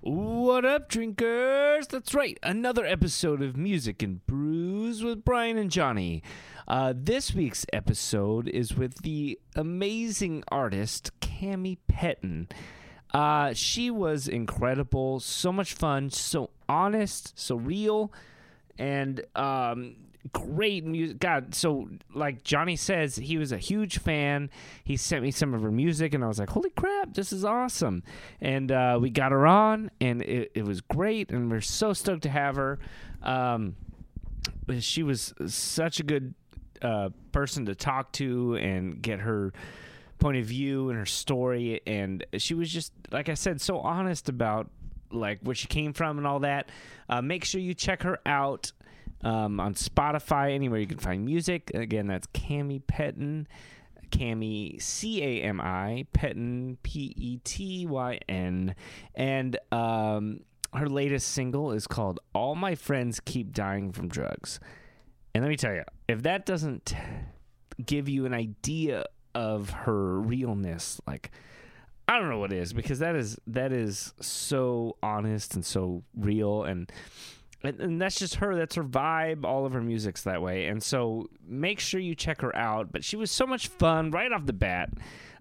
What up, drinkers? That's right, another episode of Music and Brews with Brian and Johnny. Uh, this week's episode is with the amazing artist Cami Petyn. Uh, she was incredible, so much fun, so honest, so real, and um, great music. God, so like Johnny says, he was a huge fan. He sent me some of her music, and I was like, "Holy crap, this is awesome!" And uh, we got her on, and it, it was great, and we're so stoked to have her. Um, she was such a good uh, person to talk to and get her point of view and her story, and she was just like I said, so honest about like where she came from and all that. Uh, make sure you check her out um, on Spotify, anywhere you can find music. Again, that's Cami Petyn. Cami C A M I Petyn P E T Y N, and um, her latest single is called "All My Friends Keep Dying from Drugs." And let me tell you, if that doesn't give you an idea of her realness, like I don't know what is because that is that is so honest and so real and and, and that's just her. That's her vibe all of her music's that way. And so make sure you check her out. But she was so much fun right off the bat.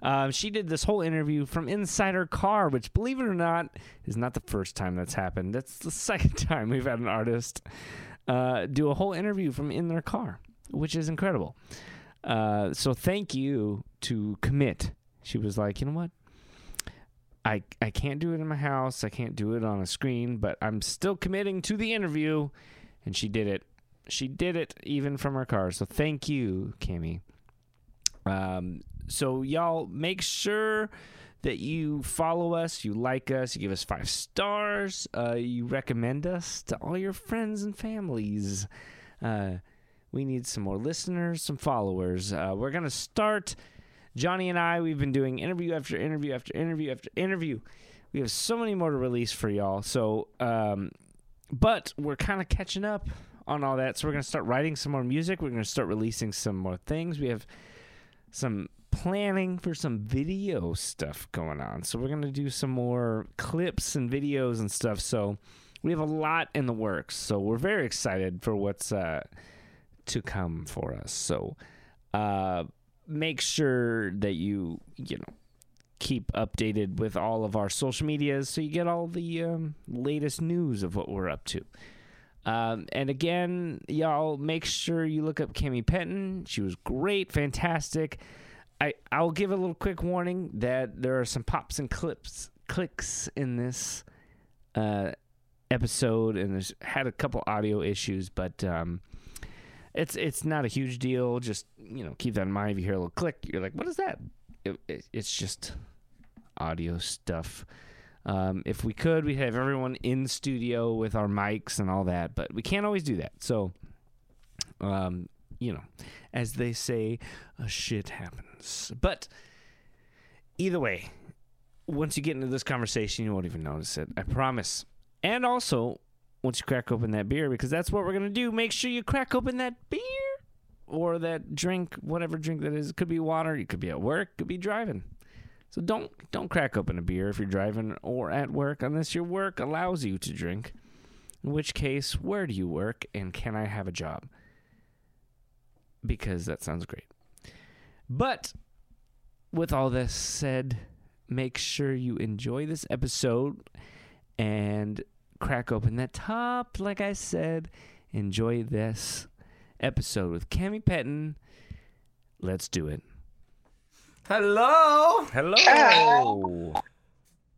Um, she did this whole interview from inside her car which believe it or not is not the first time that's happened. That's the second time we've had an artist uh, do a whole interview from in their car which is incredible. Uh, so thank you to commit. She was like you know what I, I can't do it in my house. I can't do it on a screen, but I'm still committing to the interview. And she did it. She did it even from her car. So thank you, Cami. Um, so y'all make sure that you follow us, you like us, you give us five stars, uh, you recommend us to all your friends and families. Uh, we need some more listeners, some followers. Uh, we're gonna start. Johnny and I, we've been doing interview after interview after interview after interview. We have so many more to release for y'all. So, um, but we're kind of catching up on all that. So we're gonna start writing some more music. We're gonna start releasing some more things. We have some planning for some video stuff going on. So we're gonna do some more clips and videos and stuff. So we have a lot in the works. So we're very excited for what's uh, to come for us. So. Uh, make sure that you you know keep updated with all of our social medias so you get all the um, latest news of what we're up to. Um, and again, y'all make sure you look up Cami Petyn. She was great, fantastic. I I'll give a little quick warning that there are some pops and clips clicks in this uh, episode, and there's had a couple audio issues, but um, it's it's not a huge deal. Just you know, keep that in mind. If you hear a little click, you're like, "What is that?" It, it, it's just audio stuff. Um, if we could, we'd have everyone in studio with our mics and all that, but we can't always do that. So, um, you know, as they say, shit happens. But either way, once you get into this conversation, you won't even notice it. I promise. And also, once you crack open that beer, because that's what we're gonna do. Make sure you crack open that beer or that drink, whatever drink that is. It could be water. You could be at work. Could be driving. So don't don't crack open a beer if you're driving or at work unless your work allows you to drink. In which case, where do you work and can I have a job? Because that sounds great. But with all this said, make sure you enjoy this episode and crack open that top, like I said. Enjoy this episode with Cami Petyn. Let's do it. Hello. Hello.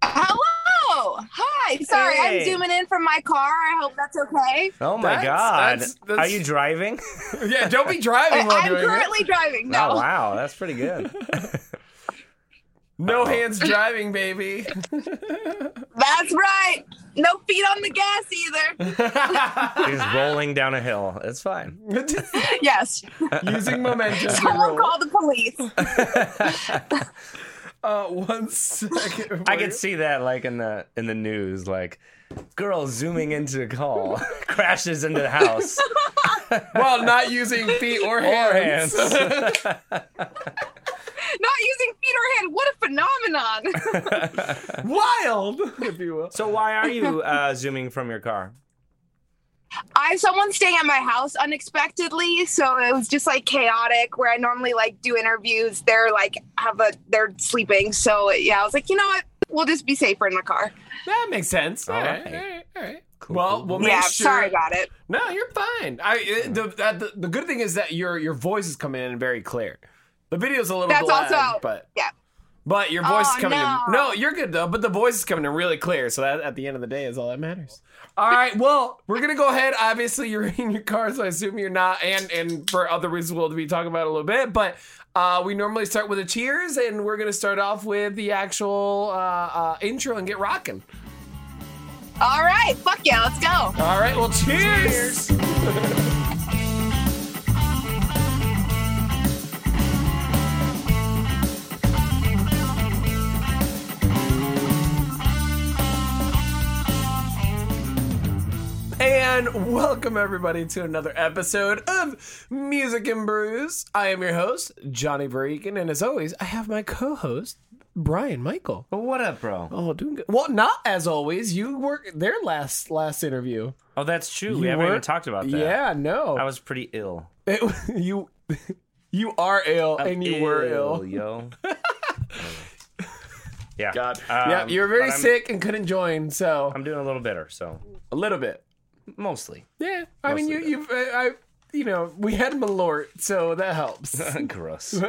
Hello. Hi. Sorry, Hey. I'm zooming in from my car. I hope that's okay. Oh my That's- God. that's- that's- Are you driving? Yeah, don't be driving while I'm doing currently driving. No. Oh, wow. That's pretty good. it. No hands driving, baby. That's right. No feet on the gas either. He's rolling down a hill. It's fine. yes. Using momentum. to Someone roll. call the police. Uh, one second. I could see that like in the in the news, like girl zooming into a call, crashes into the house. While not using feet or Or hands. Hands. Not using feet or hand. What a phenomenon. Wild, if you will. so why are you uh, zooming from your car? I have someone staying at my house unexpectedly, so it was just like chaotic. Where I normally like do interviews, they're like have a they're sleeping. So yeah, I was like, you know what? We'll just be safer in the car. That makes sense. All All right, right. all right, all right. Cool, well, cool. we'll make yeah, sure. sorry about it. No, you're fine. I the, the the good thing is that your your voice is coming in very clear. The video's a little That's delayed, also- but yeah. But your voice Oh, is coming no. in. No, you're good though. But the voice is coming in really clear. So that at the end of the day is all that matters. All right. Well, we're gonna go ahead. Obviously, you're in your car, so I assume you're not. And and for other reasons, we'll be talking about it a little bit. But uh, we normally start with a cheers, and we're gonna start off with the actual uh, uh, intro and get rocking. All right, fuck yeah, let's go. All right. Well, cheers. And welcome everybody to another episode of Music and Brews. I am your host, Johnny Barican, and as always, I have my co-host, Brian Michael. Well, what up, bro? Oh, doing good. Well, not as always. You were their last last interview. Oh, that's true. we You haven't even weren't- talked about that. Yeah, no. I was pretty ill. It- you you are ill and you were ill. yo. yeah. God. Um, yeah, you were very but I'm- sick and couldn't join, so I'm doing a little bitter, so a little bit. Mostly. Yeah, I mean, you Mostly you've uh, I you know we had Malort, so that helps. Gross.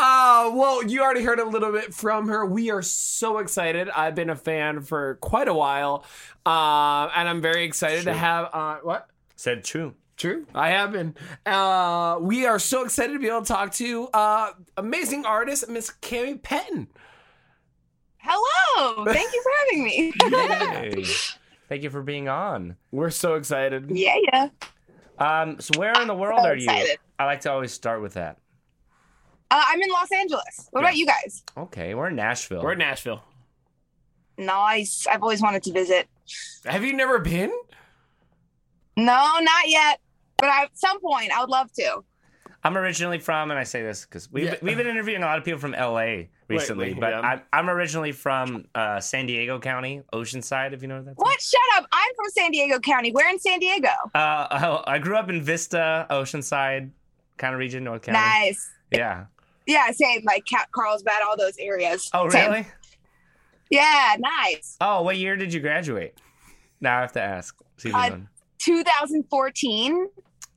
Uh, well, you already heard a little bit from her. We are so excited. I've been a fan for quite a while, uh, and I'm very excited to have. Uh, what? Said true. True, I have been. Uh, we are so excited to be able to talk to uh, amazing artist Miss Cami Petyn. Hello, thank you for having me. Hey. Thank you for being on. We're so excited. yeah, yeah. Um, so where in the world So are you? excited. I like to always start with that. Uh, I'm in Los Angeles. What about you guys? Okay, we're in Nashville. We're in Nashville. Nice. I've always wanted to visit. Have you never been? No, not yet. But I, at some point, I would love to. I'm originally from, and I say this because we've, Yeah. we've been interviewing a lot of people from LA recently, Lately, but yeah. I'm, I'm originally from uh, San Diego County, Oceanside, if you know what that's. What? Shut up. I'm from San Diego County. Where in San Diego? Uh, I grew up in Vista, Oceanside kind of region, North County. Nice. Yeah. Yeah, same. Like Cat Carlsbad, all those areas. Oh, Same. really? Yeah, nice. Oh, what year did you graduate? Now I have to ask. See Uh, 2014.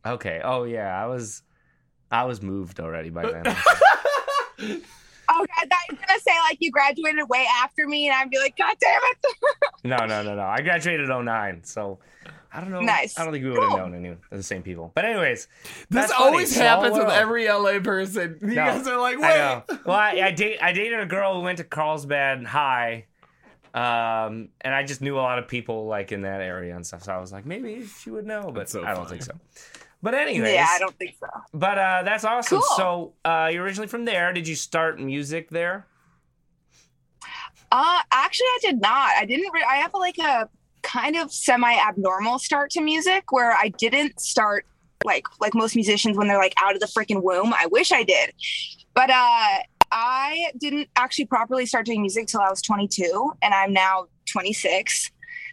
Okay. Oh, yeah. I was, I was moved already by then. Oh, I thought you were gonna say like you graduated way after me, and I'd be like, God damn it! no, no, no, no. I graduated 09, so I don't know. Nice. I don't think we would have Cool. known any They're the same people. But anyways, This that's funny. always Small happens with every LA person. You No, guys are like, I wait. know. Well, I, I date I dated a girl who went to Carlsbad High, um, and I just knew a lot of people like in that area and stuff. So I was like, maybe she would know, but so I don't funny. think so. But anyways, Yeah, I don't think so. But uh, that's awesome. Cool. So uh, you're originally from there. Did you start music there? Uh, actually, I did not. I didn't. Re- I have like a kind of semi-abnormal start to music where I didn't start like like most musicians when they're like out of the freaking womb. I wish I did, but uh, I didn't actually properly start doing music till I was 22, and I'm now 26.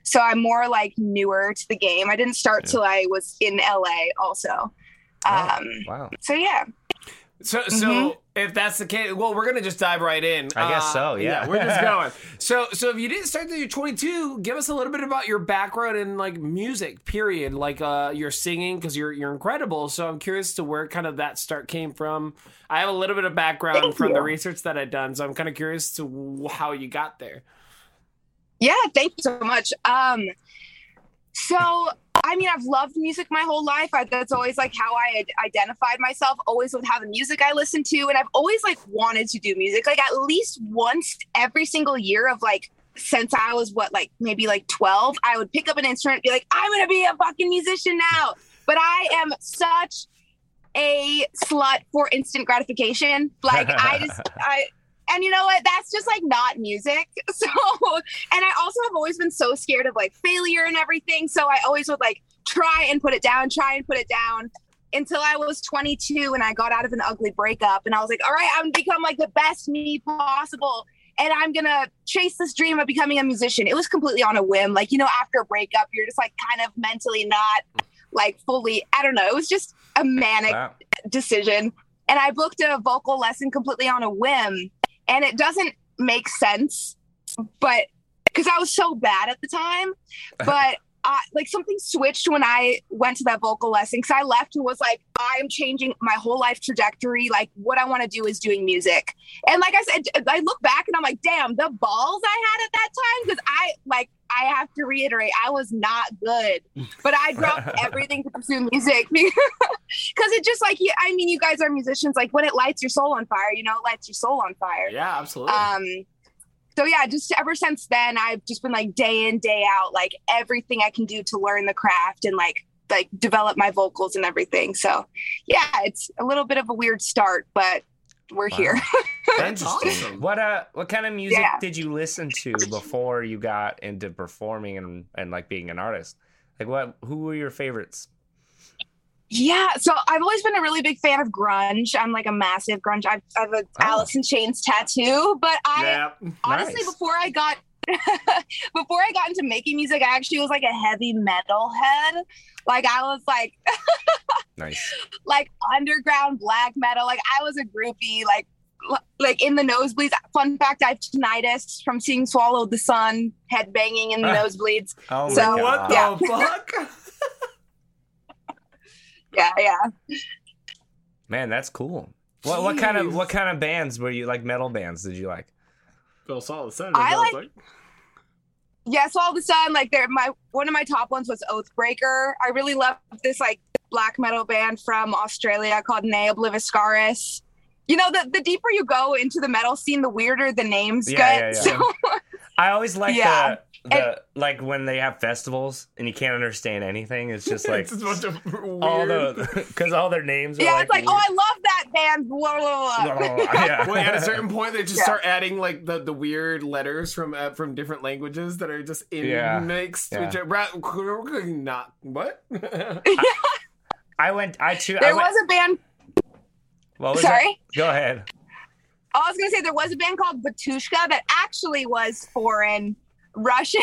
So I'm more like newer to the game. I didn't start till I was in LA, also. Um, Wow. so yeah, So, so if that's the case, well, we're gonna just dive right in. I guess so, yeah. we're just going. So, so if you didn't start till you're 22, give us a little bit about your background in like music. Period. Like uh, your singing because you're you're incredible. So I'm curious to where kind of that start came from. I have a little bit of background Thank from the research that I've done, so I'm kind of curious to how you got there. Yeah, thank you so much. Um, so I mean, I've loved music my whole life. I, that's always like how I had identified myself, always with how the music I listened to, and I've always like wanted to do music, like at least once every single year of like since I was what like maybe like twelve, I would pick up an instrument, and be like, I'm gonna be a fucking musician now. But I am such a slut for instant gratification. Like I just I and you know what? That's just like not music. So and I also have always been so scared of like failure and everything. So I always would like try and put it down, try and put it down. until I was 22 and I got out of an ugly breakup. And I was like, all right, I'm gonna become like the best me possible. And I'm gonna chase this dream of becoming a musician. It was completely on a whim. Like, you know, after a breakup, you're just like kind of mentally not like fully, I don't know. It was just a manic Wow. decision. And I booked a vocal lesson completely on a whim. And it doesn't make sense, but because I was so bad at the time. But I, like something switched when I went to that vocal lesson because I left and was like, I'm changing my whole life trajectory. Like, what I want to do is doing music. And like I said, I look back and I'm like, damn, the balls I had at that time because I like I have to reiterate, I was not good, but I dropped everything to pursue music because it just like, I mean, you guys are musicians. Like when it lights your soul on fire, you know, it lights your soul on fire. Yeah, absolutely. Um, so yeah, just ever since then, I've just been like day in, day out, like everything I can do to learn the craft and like like develop my vocals and everything. So yeah, it's a little bit of a weird start, but we're here. That's awesome. What uh what kind of music Yeah. did you listen to before you got into performing and, and like being an artist? Like what who were your favorites? Yeah, so I've always been a really big fan of grunge. I'm like a massive grunge. I've, I have a oh. Alice in Chains tattoo, but I yeah. honestly Nice. before I got before I got into making music, I actually was like a heavy metal head. Like I was like Nice. like underground black metal. Like I was a groupie. Like like in the nosebleeds. Fun fact: I have tinnitus from seeing "Swallow the Sun" head banging in the nosebleeds. Oh my So- god. What the fuck? Yeah, yeah. Man, that's cool. What what kind of what kind of bands were you like metal bands did you like? Phil Solid Sun. I sounds like- yeah, so all of a sudden, like there, my one of my top ones was Oathbreaker. I really love this like black metal band from Australia called Ne Obliviscaris. You know, the the deeper you go into the metal scene, the weirder the names Yeah, get. yeah, yeah. So I always like Yeah. the the like when they have festivals and you can't understand anything. It's just like it's just a bunch of weird. all the because all their names are yeah, like, it's like, oh, I love that band. Blah, blah, blah. weird. yeah. Well, at a certain point, they just Yeah. start adding like the, the weird letters from uh, from different languages that are just in Yeah. mixed. Yeah. Which are, not what? I went. I too. I There went, was a band. what was Sorry, it? Go ahead. I was gonna say there was a band called Batushka that actually was foreign Russian.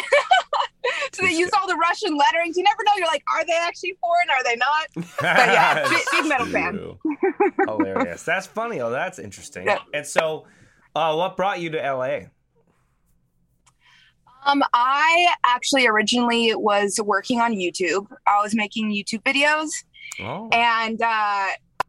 so they used all the Russian letterings. You never know. You're like, are they actually foreign? Are they not? yeah, big- big metal fan. Hilarious. That's funny. Oh, that's interesting. Yeah. And so, uh, what brought you to LA? Um, I actually originally was working on YouTube. I was making YouTube videos, Oh, and uh,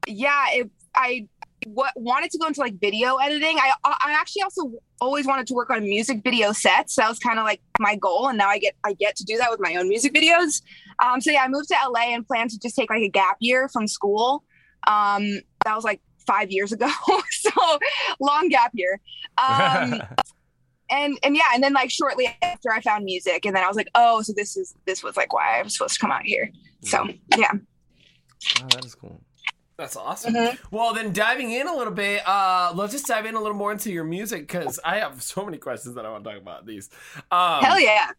yeah, it, I w- wanted to go into like video editing. I I actually also always wanted to work on music video sets. That was kind of like my goal, and now I get I get to do that with my own music videos. Um, so yeah, I moved to LA and planned to just take like a gap year from school. Um, that was like five years ago, so long gap year. Um, and and yeah, and then like shortly after I found music, and then I was like, oh, so this is this was like why I was supposed to come out here. So yeah. Oh, that is cool. That's awesome. Mhm. Well, then diving in a little bit, uh, let's just dive in a little more into your music because I have so many questions that I want to talk about these. Um, Hell yeah.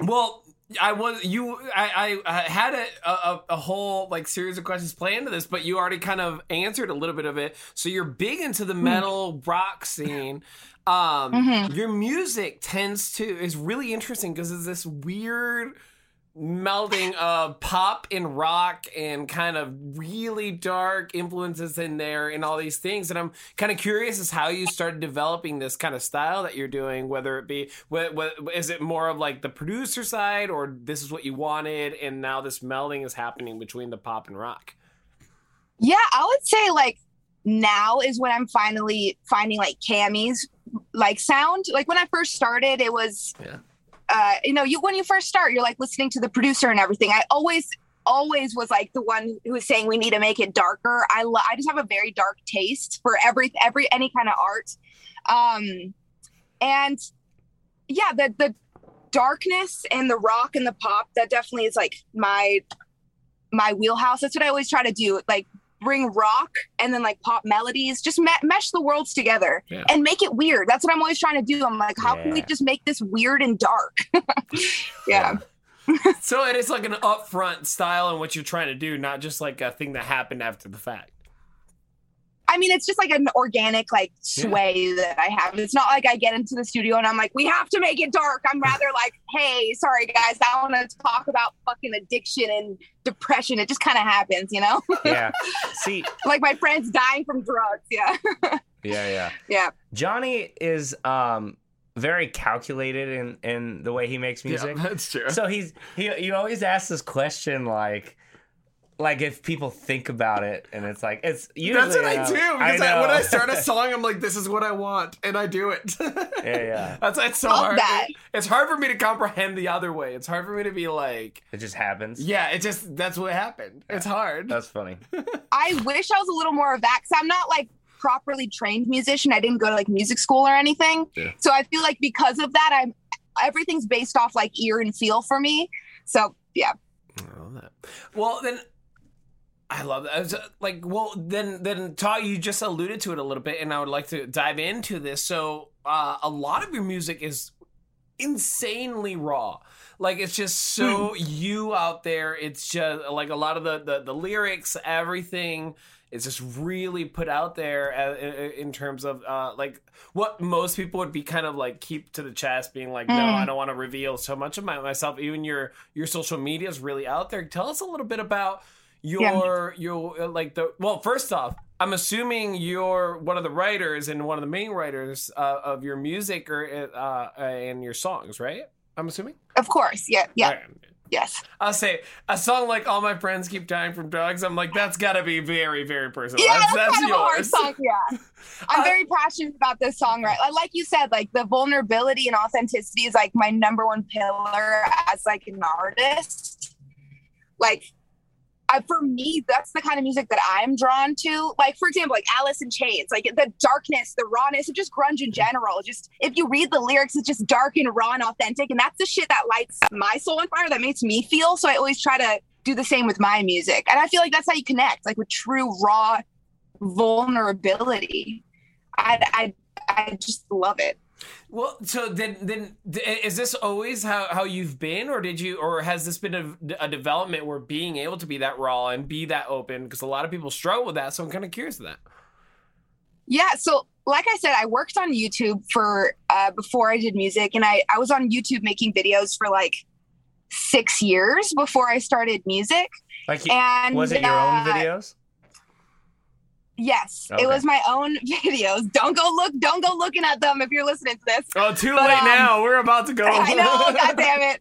Well, I was you. I, I, I had a, a a whole like series of questions planned to this, but you already kind of answered a little bit of it. So you're big into the metal rock scene. Um, Mhm. Your music tends to is really interesting because it's this weird melding of pop and rock and kind of really dark influences in there and all these things and i'm kind of curious as how you started developing this kind of style that you're doing whether it be what, what is it more of like the producer side or this is what you wanted and now this melding is happening between the pop and rock Yeah, I would say like now is when I'm finally finding like Cami's like sound. Like when I first started, it was Yeah. Uh you know, you when you first start, you're like listening to the producer and everything. I always always was like the one who was saying we need to make it darker. I lo- I just have a very dark taste for every every any kind of art. Um and yeah, the the darkness and the rock and the pop that definitely is like my my wheelhouse. That's what I always try to do. Like bring rock and then like pop melodies, just me- mesh the worlds together Yeah. and make it weird. That's what I'm always trying to do. I'm like, how can we just make this weird and dark? yeah. so it is like an upfront style and what you're trying to do, not just like a thing that happened after the fact. I mean, it's just like an organic like sway that I have. It's not like I get into the studio and I'm like, we have to make it dark. I'm rather like, hey, sorry guys, I want to talk about fucking addiction and depression. It just kind of happens, you know? Yeah. See, like my friends dying from drugs. Yeah. yeah, yeah. yeah. Johnny is um very calculated in in the way he makes music. that's true. So he's he you always ask this question like like if people think about it and it's like it's usually That's what I uh, do because I know. when I start a song, I'm like, "This is what I want," and I do it. yeah, yeah. That's it's so Love hard. that. It's hard for me to comprehend the other way. It's hard for me to be like, It just happens. "Yeah, it just that's what happened." It's hard. That's funny. I wish I was a little more of that because I'm not like properly trained musician. I didn't go to like music school or anything. Yeah. So I feel like because of that, I'm everything's based off like ear and feel for me. So yeah. I love that. Well, then I love that. I was, uh, like, well, then, then Todd, you just alluded to it a little bit, and I would like to dive into this. So, uh, a lot of your music is insanely raw. Like, it's just so you out there. It's just like a lot of the the, the lyrics, everything. Is just really put out there uh, in terms of uh, like what most people would be kind of like keep to the chest, being like, no, Mm. I don't want to reveal so much of my, myself. Even your your social media is really out there. Tell us a little bit about your your uh, like the well. First off, I'm assuming you're one of the writers and one of the main writers uh, of your music or uh, uh, and your songs, right? I'm assuming. Of course. Yeah. Yeah. Right. Yes. I'll say a song like "All My Friends Keep Dying from Drugs." I'm like, that's got to be very, very personal. Yeah, that's, that's, that's kind of a hard yours. song. Yeah. I'm Uh, very passionate about this song, right? Like, like you said, like the vulnerability and authenticity is like my number one pillar as like an artist. Like, I, for me, that's the kind of music that I'm drawn to. Like, for example, like Alice in Chains, like the darkness, the rawness of just grunge in mm-hmm. general. Just if you read the lyrics, it's just dark and raw and authentic, and that's the shit that lights my soul on fire. That makes me feel. So I always try to do the same with my music, and I feel like that's how you connect, like with true raw vulnerability. I I I just love it. Well, so then, then is this always how, how you've been, or did you, or has this been a, a development where being able to be that raw and be that open? Because a lot of people struggle with that. So I'm kind of curious of that. Yeah, so like I said, I worked on YouTube for uh, before I did music, and I I was on YouTube making videos for like six years before I started music. Like, you- And was it your own uh, videos? Yes, Okay. it was my own videos. Don't go look. Don't go looking at them if you're listening to this. Oh, too But, late um, now. We're about to go. I know. God damn it.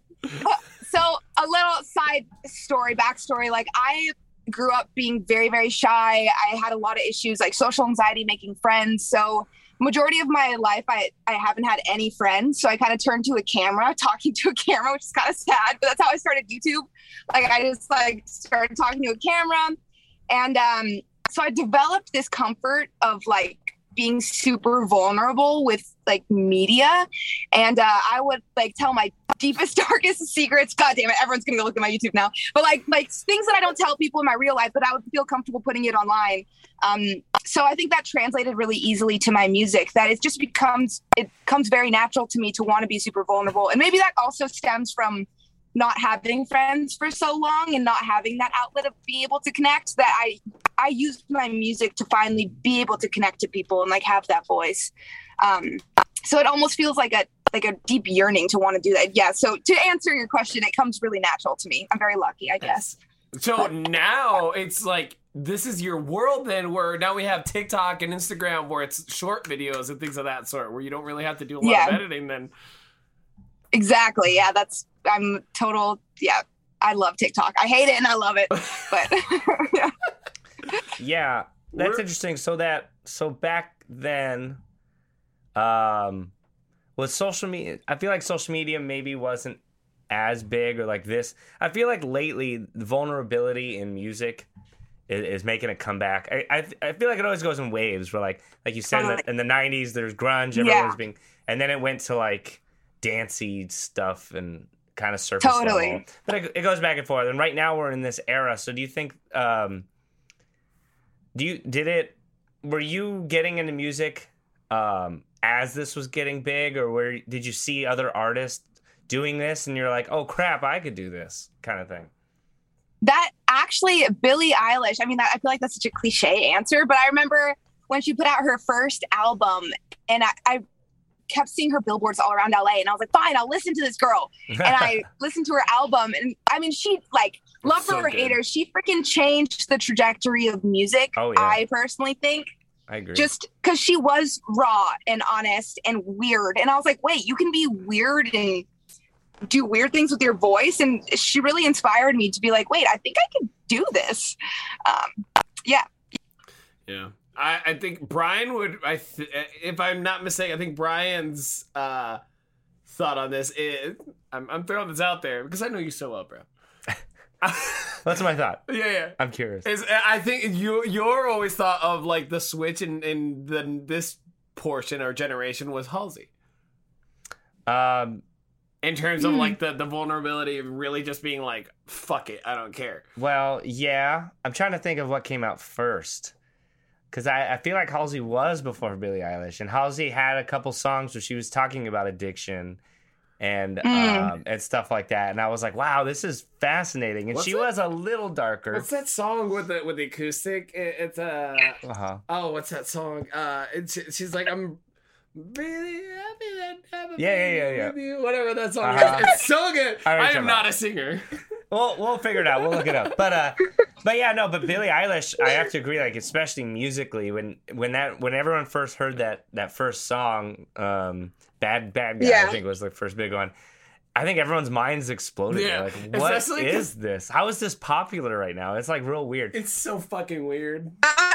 So a little side story, backstory. Like I grew up being very, very shy. I had a lot of issues like social anxiety, making friends. So majority of my life, I I haven't had any friends. So I kind of turned to a camera, talking to a camera, which is kind of sad. But that's how I started YouTube. Like I just like started talking to a camera, and um, so I developed this comfort of like being super vulnerable with like media and uh, I would like tell my deepest, darkest secrets. God damn it, everyone's gonna go look at my YouTube now. But like like things that I don't tell people in my real life, but I would feel comfortable putting it online. Um, so I think that translated really easily to my music. That it just becomes it comes very natural to me to want to be super vulnerable, and maybe that also stems from not having friends for so long and not having that outlet of being able to connect that I I used my music to finally be able to connect to people and like have that voice. Um, so it almost feels like a like a deep yearning to want to do that. Yeah. So to answer your question, it comes really natural to me. I'm very lucky, I guess. So now it's like this is your world then where now we have TikTok and Instagram where it's short videos and things of that sort where you don't really have to do a lot Yeah. of editing then. Exactly. Yeah. That's I'm total. Yeah. I love TikTok. I hate it and I love it, but yeah. Yeah, that's We're- interesting. So that so back then, um, was social media? I feel like social media maybe wasn't as big or like this. I feel like lately vulnerability in music is, is making a comeback. I, I I feel like it always goes in waves. Where like like you said in the, in the '90s, there's grunge. Everyone Yeah. was being, and then it went to like dancey stuff and kind of surface Totally. level. But it, it goes back and forth. And right now we're in this era. So do you think? um do you did it were you getting into music um as this was getting big or where did you see other artists doing this and you're like, oh crap, I could do this kind of thing? that actually Billie Eilish. I mean, that, I feel like that's such a cliche answer, but I remember when she put out her first album, and I, I kept seeing her billboards all around LA, and I was like, fine, I'll listen to this girl. And I listened to her album, and I mean, she like love So for her good. haters. She freaking changed the trajectory of music. Oh, yeah. I personally think I agree. just because she was raw and honest and weird, and I was like, wait, you can be weird and do weird things with your voice, and she really inspired me to be like, wait, I think I can do this. Um, yeah, Yeah. I, I think Brian would. I th- if I'm not mistaken, I think Brian's uh, thought on this is. I'm, I'm throwing this out there because I know you so well, bro. That's my thought. yeah, yeah. I'm curious. Is I think you you're always thought of like the switch in in the this portion or generation was Halsey Um, in terms of like the the vulnerability of really just being like fuck it, I don't care. well, yeah. I'm trying to think of what came out first. Because I, I feel like Halsey was before Billie Eilish. And Halsey had a couple songs where she was talking about addiction and Mm. um, and stuff like that. And I was like, wow, this is fascinating. And What's she that? was a little darker. What's that song with the with the acoustic? It, it's uh Uh-huh. oh, what's that song? Uh, it's she's like I'm. Really happy that I'm Yeah, yeah, yeah, yeah. with you," Whatever that song Uh-huh. is, it's so good. I, I am not about. a singer. We'll we'll figure it out. We'll look it up. But uh, but yeah, no. But Billie Eilish, I have to agree. Like especially musically, when when that when everyone first heard that that first song, um, "Bad Bad Guy," I think was the first big one. I think everyone's minds exploded. Yeah, They're like, what especially 'cause- is this? How is this popular right now? It's like real weird. It's so fucking weird. I,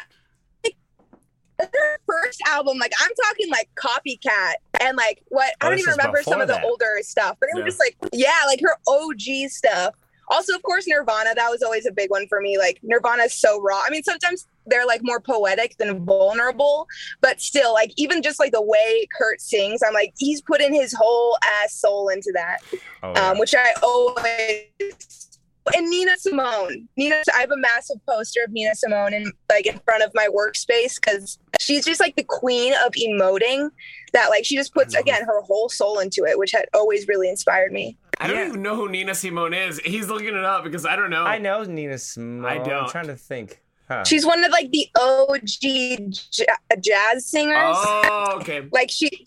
her first album, like I'm talking like copycat and like what Oh, I don't even remember some before of the older stuff, but it Yeah. was just like yeah, like her OG stuff. Also, of course, Nirvana. That was always a big one for me. Like Nirvana is so raw. I mean, sometimes they're like more poetic than vulnerable, but still, like even just like the way Kurt sings, I'm like he's putting his whole ass soul into that Oh, yeah. um, which I always and Nina Simone. Nina, I have a massive poster of Nina Simone in like in front of my workspace because she's just like the queen of emoting. That like she just puts again her whole soul into it, which had always really inspired me. I don't Yeah. even know who Nina Simone is. He's looking it up because I don't know. I know Nina Simone. I don't. I'm trying to think. Huh. She's one of like the OG j- jazz singers. Oh, okay. Like she.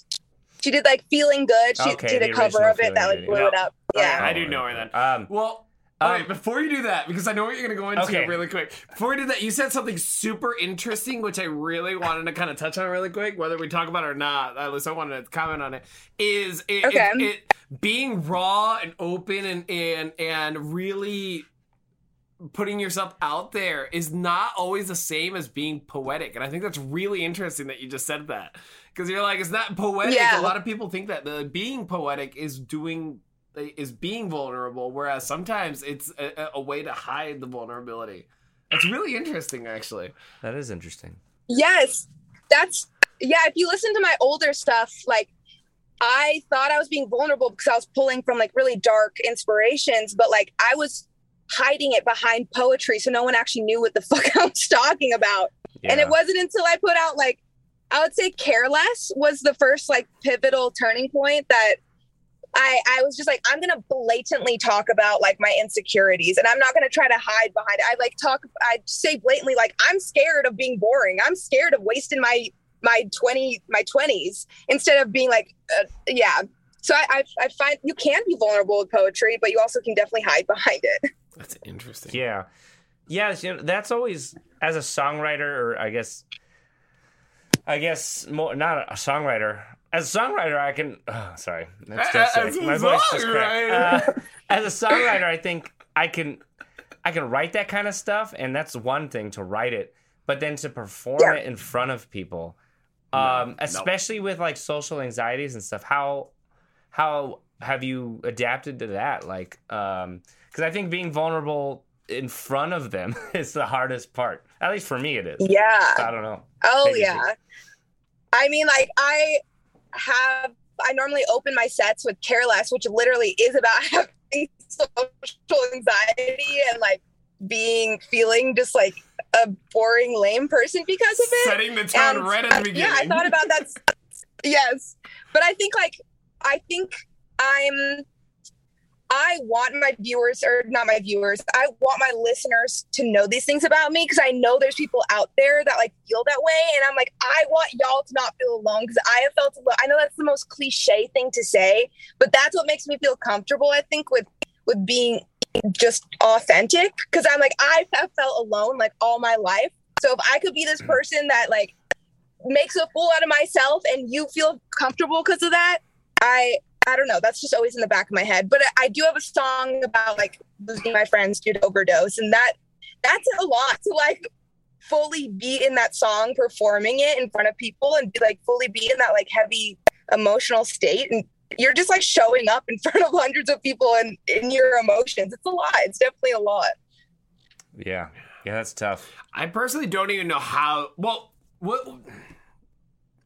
She did like feeling good. She Okay, did a cover of it that Feeling like blew yeah. it up. Yeah. I do know her then. Um, Well, Um, all right, before you do that, because I know what you're going to go into Okay. really quick. Before we do that, you said something super interesting, which I really wanted to kind of touch on really quick, whether we talk about it or not. At least I wanted to comment on it. Is it, Okay. it, it being raw and open and and and really putting yourself out there is not always the same as being poetic, and I think that's really interesting that you just said that because you're like it's not poetic. Yeah. A lot of people think that the being poetic is doing is being vulnerable, whereas sometimes it's a, a way to hide the vulnerability. That's really interesting, actually. that is interesting. Yes, that's yeah. If you listen to my older stuff, like I thought I was being vulnerable because I was pulling from like really dark inspirations, but like I was hiding it behind poetry, so no one actually knew what the fuck I was talking about. And it wasn't until I put out like I would say "Careless" was the first like pivotal turning point that. I, I was just like, I'm gonna blatantly talk about like my insecurities and I'm not gonna try to hide behind it. I like talk I say blatantly like I'm scared of being boring. I'm scared of wasting my my 20 my 20s instead of being like uh, yeah. So I, I I find you can be vulnerable with poetry, but you also can definitely hide behind it. That's interesting. Yeah. Yeah, you know, that's always as a songwriter, or I guess, I guess more not a songwriter. As a songwriter, I can. Oh, sorry, that's still As sick. a My voice just cracked. songwriter. Uh, as a songwriter, I think I can, I can write that kind of stuff, and that's one thing to write it, but then to perform Yeah. it in front of people, No, um, no. especially with like social anxieties and stuff. How, how have you adapted to that? Like, um, because I think being vulnerable in front of them is the hardest part. At least for me, it is. Yeah. I don't know. Oh Maybe yeah. I mean, like I have. I normally open my sets with "Careless," which literally is about having social anxiety and like being feeling just like a boring, lame person because of it. Setting the tone And, right at the beginning. Yeah, I thought about that. yes, but I think like I think I'm I want my viewers, or not my viewers, I want my listeners to know these things about me because I know there's people out there that like feel that way. And I'm like, I want y'all to not feel alone because I have felt alone. I know that's the most cliche thing to say, but that's what makes me feel comfortable, I think, with with being just authentic. Cause I'm like, I have felt alone like all my life. So if I could be this mm. person that like makes a fool out of myself and you feel comfortable because of that, I I don't know. That's just always in the back of my head. But I do have a song about like losing my friends due to overdose, and that that's a lot to like fully be in that song, performing it in front of people, and be like fully be in that like heavy emotional state. And you're just like showing up in front of hundreds of people and in your emotions. It's a lot. It's definitely a lot. Yeah. Yeah, that's tough. I personally don't even know how. Well, what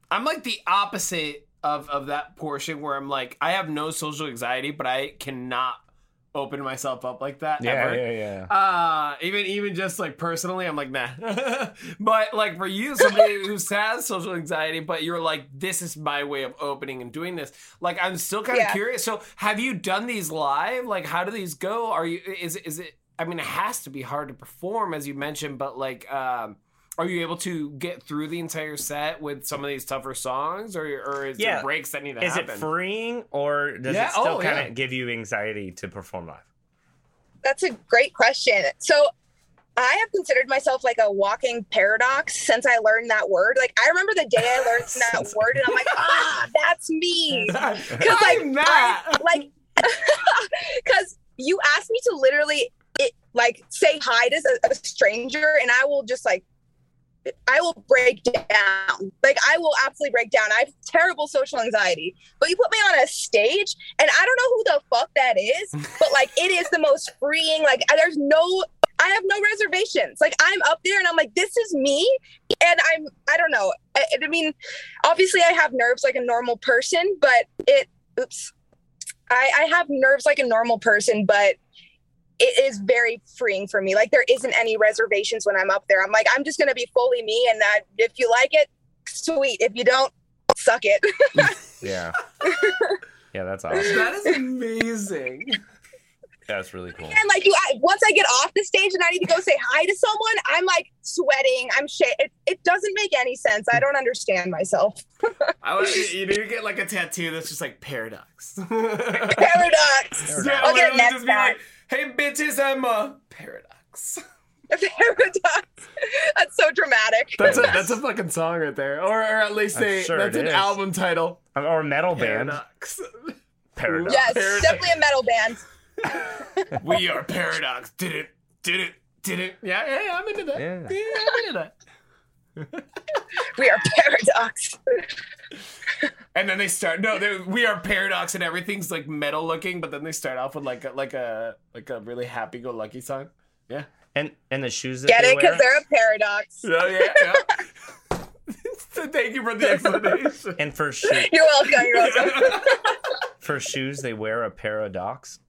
I'm like the opposite of of that portion where I'm like I have no social anxiety, but I cannot open myself up like that Yeah, ever. yeah, yeah. Uh, even even just like personally, I'm like nah. but like for you, somebody who has social anxiety, but you're like, this is my way of opening and doing this. Like I'm still kind of Yeah. curious. So have you done these live? Like how do these go? Are you is it is it? I mean, it has to be hard to perform as you mentioned, but like. um are you able to get through the entire set with some of these tougher songs, or or is Yeah. there breaks that need to Is happen? Is it freeing or does Yeah, it still oh, kind of yeah. give you anxiety to perform live? That's a great question. So I have considered myself like a walking paradox since I learned that word. Like I remember the day I learned that word and I'm like, ah, that's me. Because like, I'm I, not. like, because you asked me to literally, it, like, say hi to a, a stranger, and I will just like, I will break down. Like, I will absolutely break down. I have terrible social anxiety, but you put me on a stage, and I don't know who the fuck that is, but like, it is the most freeing. Like, there's no. I have no reservations. Like I'm up there and I'm like, this is me. And I'm, I don't know. I, I mean, obviously I have nerves like a normal person, but it, oops, I, I have nerves like a normal person, but it is very freeing for me. Like there isn't any reservations when I'm up there. I'm like, I'm just gonna be fully me, and that if you like it, sweet. If you don't, suck it. Yeah. yeah, that's awesome. that is amazing. That's really cool. and like you, I, once I get off the stage and I need to go say hi to someone, I'm like sweating. I'm sh- it, it doesn't make any sense. I don't understand myself. I want you, you need to get like a tattoo that's just like paradox. Paradox. Yeah, I'll get literally a neck just be back. like, hey bitches, I'm a paradox. Paradox. That's so dramatic. That's a that's a fucking song right there, or, or at least I'm a sure that's an is. album title. Or a metal band. Paradox. Paradox. yes, Paradox. definitely a metal band. we are paradox. Did it? Did it? Did it? Yeah, yeah, yeah. I'm into that. Yeah. Yeah, I'm into that. We are paradox. And then they start. No, they- we are paradox, and everything's like metal looking. But then they start off with like a, like a like a really happy go lucky song. Yeah. And and the shoes that Get they it? Because wear. they're a paradox. Yeah, yeah, yeah. so thank you for the explanation. And for shoe, You're welcome. You're welcome. for shoes they wear a paradox.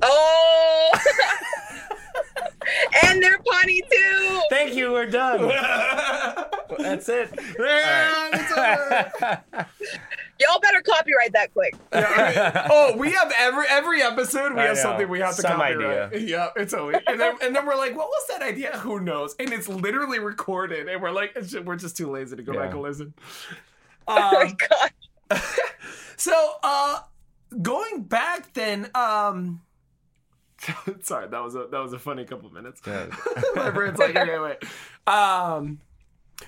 Oh. And they're punny too. Thank you. We're done. That's it. Yeah, it's over. Y'all better copyright that quick. oh, we have every every episode we I have know. something we have to Some copyright. idea. Yeah, it's always and then and then we're like, what was that idea? Who knows? And it's literally recorded, and we're like, we're just too lazy to go back and listen. Oh my Um, god. so, uh, going back then, um, sorry, that was a that was a funny couple minutes. Yeah. My brain's like, okay, wait. Um,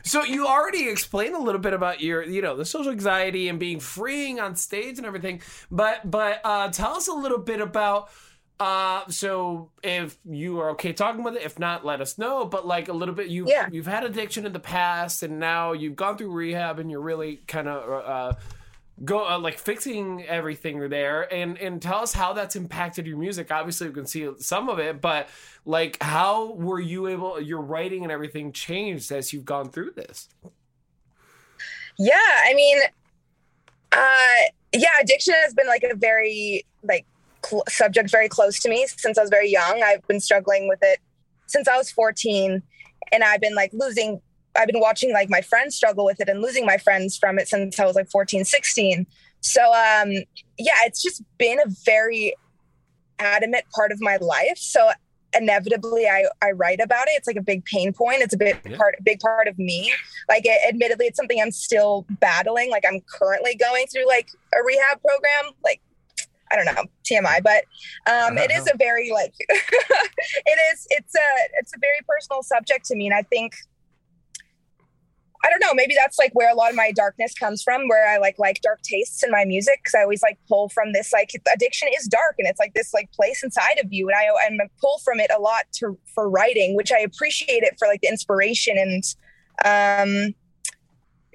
so you already explained a little bit about your, you know, the social anxiety and being freeing on stage and everything. But but uh, tell us a little bit about. Uh, so if you are okay talking with it, if not, let us know. But like a little bit, you Yeah. you've had addiction in the past, and now you've gone through rehab, and you're really kind of uh, go uh, like fixing everything there and and tell us how that's impacted your music obviously we can see some of it but like how were you able your writing and everything changed as you've gone through this Yeah, I mean, uh, yeah, addiction has been like a very like cl- subject very close to me since I was very young. I've been struggling with it since I was 14, and I've been like losing. I've been watching like my friends struggle with it and losing my friends from it since I was like 14, 16. So um, yeah, it's just been a very adamant part of my life. So inevitably I, I write about it. It's like a big pain point. It's a big Yeah. part, big part of me. Like it, admittedly, it's something I'm still battling. Like I'm currently going through like a rehab program. Like I don't know TMI, but um, it is a very like it is. It's a it's a very personal subject to me, and I think I don't know. Maybe that's like where a lot of my darkness comes from, where I like like dark tastes in my music because I always like pull from this like addiction is dark and it's like this like place inside of you, and I and pull from it a lot to for writing, which I appreciate it for like the inspiration and um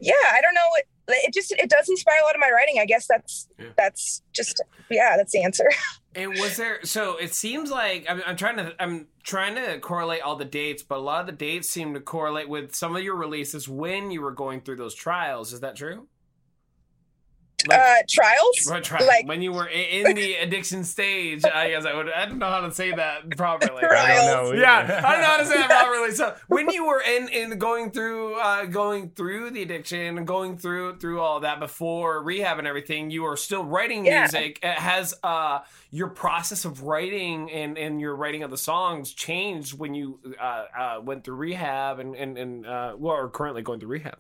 yeah, I don't know. It just it does inspire a lot of my writing. I guess that's Yeah. that's just yeah, that's the answer. And was there? So it seems like I'm, I'm trying to I'm trying to correlate all the dates, but a lot of the dates seem to correlate with some of your releases when you were going through those trials. Is that true? Uh trials. What tri- like- when you were in the addiction stage, I guess I would. I don't know how to say that properly. Right. I don't know. Yeah. I don't know how to say that properly. So when you were in in going through uh, going through the addiction and going through through all that before rehab and everything, you were still writing Yeah. music. Uh, Has uh, your process of writing and and your writing of the songs changed when you uh, uh, went through rehab and and and uh, well, are currently going through rehab?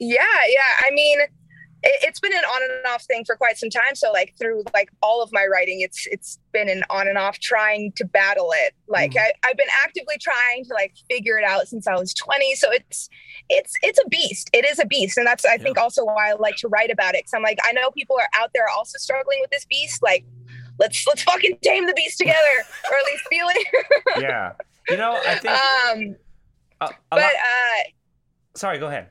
Yeah, yeah. I mean, it, it's been an on and off thing for quite some time. So like through like all of my writing, it's it's been an on and off trying to battle it. Like Mhm. I, I've been actively trying to like figure it out since I was 20. So it's it's it's a beast. It is a beast, and that's I think also why I like to write about it. Because I'm like I know people are out there also struggling with this beast. Like let's let's fucking tame the beast together, or at least feel it. yeah. You know, I think. um, a- a but lot- uh, sorry, go ahead.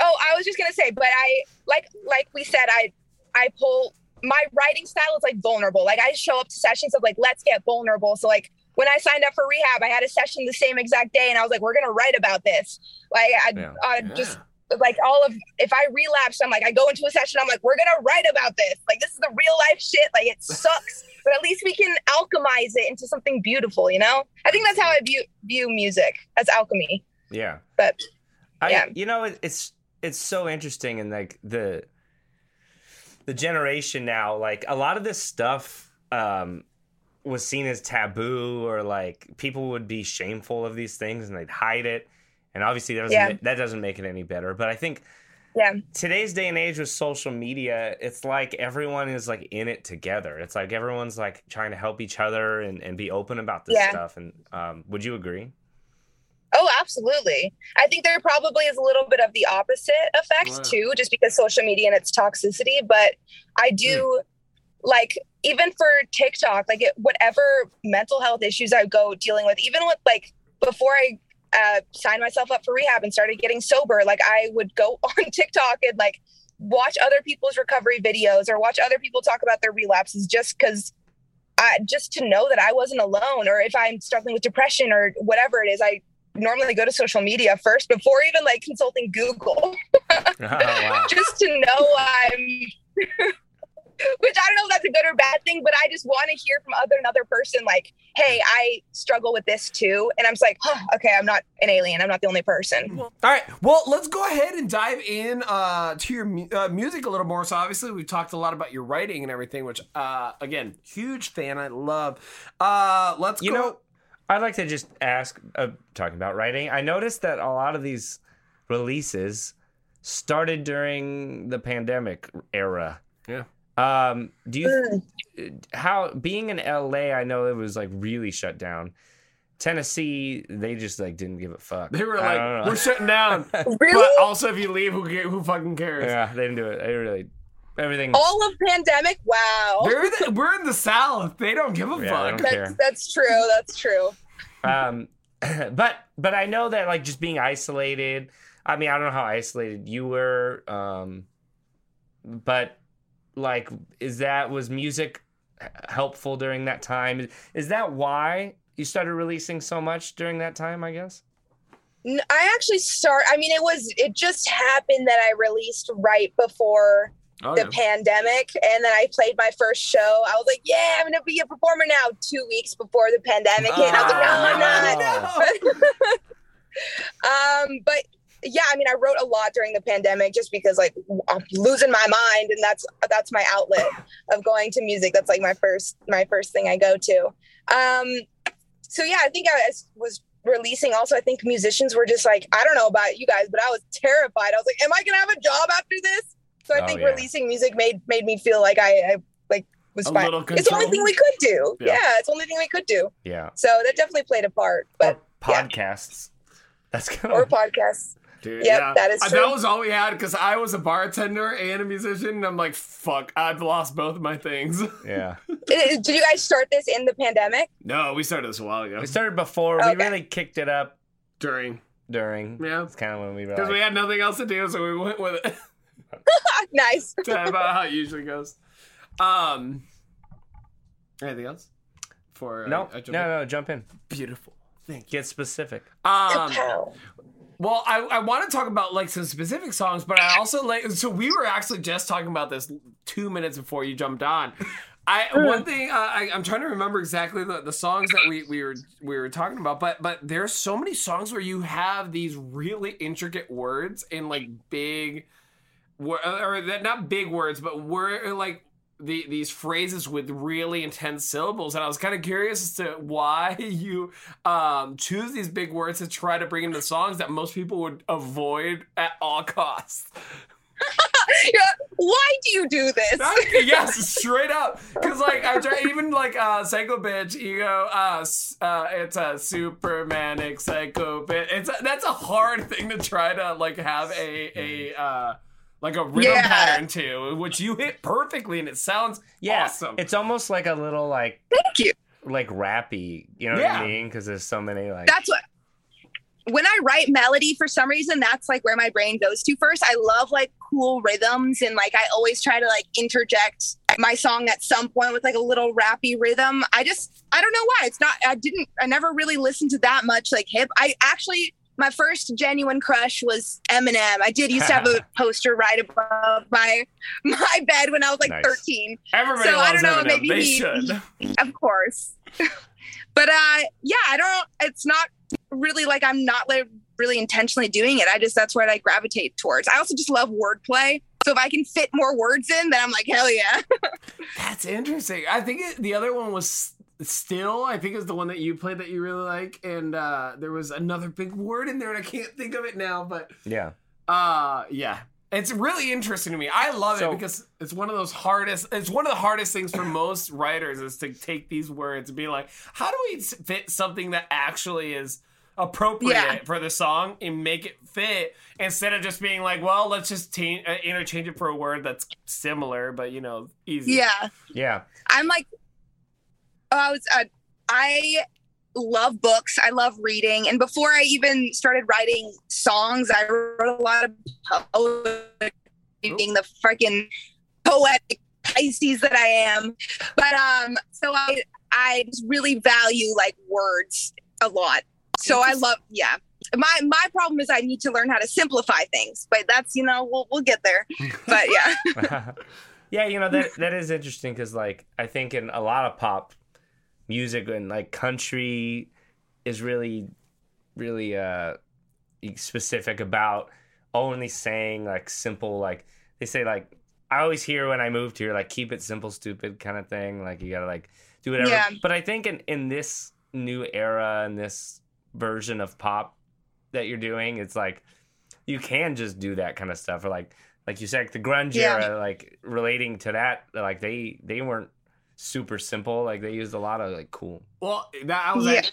Finish. Oh, I was just gonna say, but I like like we said, I I pull my writing style is like vulnerable. Like I show up to sessions of like let's get vulnerable. So like when I signed up for rehab, I had a session the same exact day, and I was like, we're gonna write about this. Like I, Yeah. I just like all of if I relapse, I'm like I go into a session, I'm like we're gonna write about this. Like this is the real life shit. Like it sucks, but at least we can alchemize it into something beautiful. You know? I think that's how I view view music as alchemy. Yeah. But I, Yeah. you know, it, it's it's so interesting and like the the generation now, like a lot of this stuff um, was seen as taboo or like people would be shameful of these things and they'd hide it. And obviously that doesn't Yeah. that doesn't make it any better. But I think yeah, today's day and age with social media, it's like everyone is like in it together. It's like everyone's like trying to help each other and, and be open about this Yeah. stuff. And um, would you agree? Oh, absolutely. I think there probably is a little bit of the opposite effect Wow. too, just because social media and its toxicity. But I do like, even for TikTok, like it, whatever mental health issues I go dealing with, even with like before I uh, signed myself up for rehab and started getting sober, like I would go on TikTok and like watch other people's recovery videos or watch other people talk about their relapses just because. I, just to know that I wasn't alone, or if I'm struggling with depression or whatever it is, I normally go to social media first before even like consulting Google, Oh, wow. just to know I'm. Which I don't know if that's a good or bad thing, but I just want to hear from other another person like, "Hey, I struggle with this too," and I'm just like, huh, "Okay, I'm not an alien. I'm not the only person." All right. Well, let's go ahead and dive in uh, to your mu- uh, music a little more. So, obviously, we've talked a lot about your writing and everything, which, uh, again, huge fan. I love. Uh, let's You go. know, I'd like to just ask, uh, talking about writing, I noticed that a lot of these releases started during the pandemic era. Yeah. Um, do you, Mm. how, being in LA, I know it was like really shut down. Tennessee, they just like didn't give a fuck. they were like, we're shutting down. Really? But also, if you leave, who ca- who fucking cares? yeah, they didn't do it. They really, everything. All of pandemic. Wow, They're the, we're in the South. They don't give a Yeah, fuck. that's care. that's true. That's true. um but but i know that like just being isolated i mean i don't know how isolated you were um but like is that was music helpful during that time is that why you started releasing so much during that time i guess I actually start. I mean, it was. It just happened that I released right before Okay. the pandemic and then I played my first show. I was like, yeah, I'm gonna be a performer now. Two weeks before the pandemic hit, I was like, no, I'm not. Oh, um, but yeah, I mean, I wrote a lot during the pandemic just because like I'm losing my mind, and that's that's my outlet of going to music. That's like my first my first thing I go to. Um, so yeah, I think I was- was releasing. Also, I think musicians were just like, I don't know about you guys, but I was terrified. I was like, Am I gonna have a job after this? So I Oh, think yeah. releasing music made made me feel like I, I like was A fine. It's the only thing we could do. Yeah. Yeah. it's the only thing we could do. Yeah. So that definitely played a part. But or yeah. podcasts. That's kind of or podcasts. Dude, Yep, that is Uh, true. That was all we had because I was a bartender and a musician. And I'm like, fuck, I've lost both of my things. yeah. Did you guys start this in the pandemic? no, we started this a while ago. We started before. We really kicked it up During. during. Yeah. It's kind of when we Because like, we had nothing else to do, so we went with it. nice. That's about how it usually goes. Um, anything else? For no, I, I jump no, in? no, jump in. beautiful. Thank you. Get specific. Um, well, I, I want to talk about like some specific songs, but I also like. So we were actually just talking about this two minutes before you jumped on. I one thing uh, I, I'm trying to remember exactly the, the songs that we, we were we were talking about, but but there's so many songs where you have these really intricate words and like big, wo- or that not big words, but word like the, these phrases with really intense syllables, and I was kind of curious as to why you um, choose these big words to try to bring into songs that most people would avoid at all costs. Why do you do this? yes, straight up. Because like I try even like uh psycho bitch, you go uh, uh it's a supermanic psycho bitch. It's a, that's a hard thing to try to like have a a uh like a rhythm Yeah. pattern to, which you hit perfectly, and it sounds Yeah, awesome. it's almost like a little like Thank you. like rappy. You know what I mean? Because there's so many like. That's what. When I write melody, for some reason, that's like where my brain goes to first. I love like cool rhythms, and like I always try to like interject my song at some point with like a little rappy rhythm. I just, I don't know why. It's not. I didn't. I never really listened to that much like hip. I actually. My first genuine crush was Eminem. I did used to have a poster right above my my bed when I was like Nice. 13. Everybody so I don't know, Eminem. maybe they he- should. of course. but uh yeah, I don't it's not really like I'm not like really intentionally doing it. I just that's what I gravitate towards. I also just love wordplay. So if I can fit more words in, then I'm like, hell yeah. That's interesting. I think it, the other one was still. I think is the one that you played that you really like, and uh, there was another big word in there, and I can't think of it now. But yeah. uh, yeah, it's really interesting to me. I love So- it because it's one of those hardest. It's one of the hardest things for most writers is to take these words and be like, how do we fit something that actually is appropriate Yeah. for the song and make it fit instead of just being like, well, let's just ta- uh, interchange it for a word that's similar, but you know, easy. yeah. Yeah. I'm like oh, I was uh, I love books. I love reading. And before I even started writing songs, I wrote a lot of poetry, being the freaking poetic Pisces that I am. But um, so I I just really value like words a lot. So I love yeah. My my problem is I need to learn how to simplify things, but that's you know we'll we'll get there. But yeah, yeah, you know that that is interesting because like I think in a lot of pop music and like country is really really uh specific about only saying like simple like they say like I always hear when I moved here like keep it simple stupid kind of thing like you gotta like do whatever Yeah. but I think in in this new era and this version of pop that you're doing it's like you can just do that kind of stuff or like like you said the grunge Yeah. era like relating to that like they they weren't super simple like they used a lot of like cool Well, that I was Yeah. like,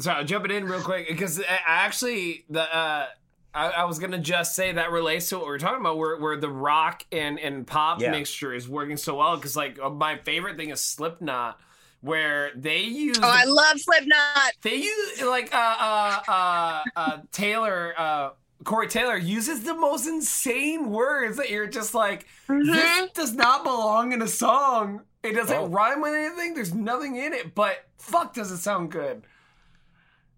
sorry, jumping in real quick because I I actually the uh, I, I was gonna just say that relates to what we are talking about, where where the rock and and pop Yeah. mixture is working so well. Because like uh, my favorite thing is Slipknot, where they use oh I love Slipknot. they use like uh uh uh, uh Taylor uh. Corey Taylor uses the most insane words that you're just like, Mhm. this does not belong in a song. It doesn't Oh. rhyme with anything. There's nothing in it, but fuck, does it sound good?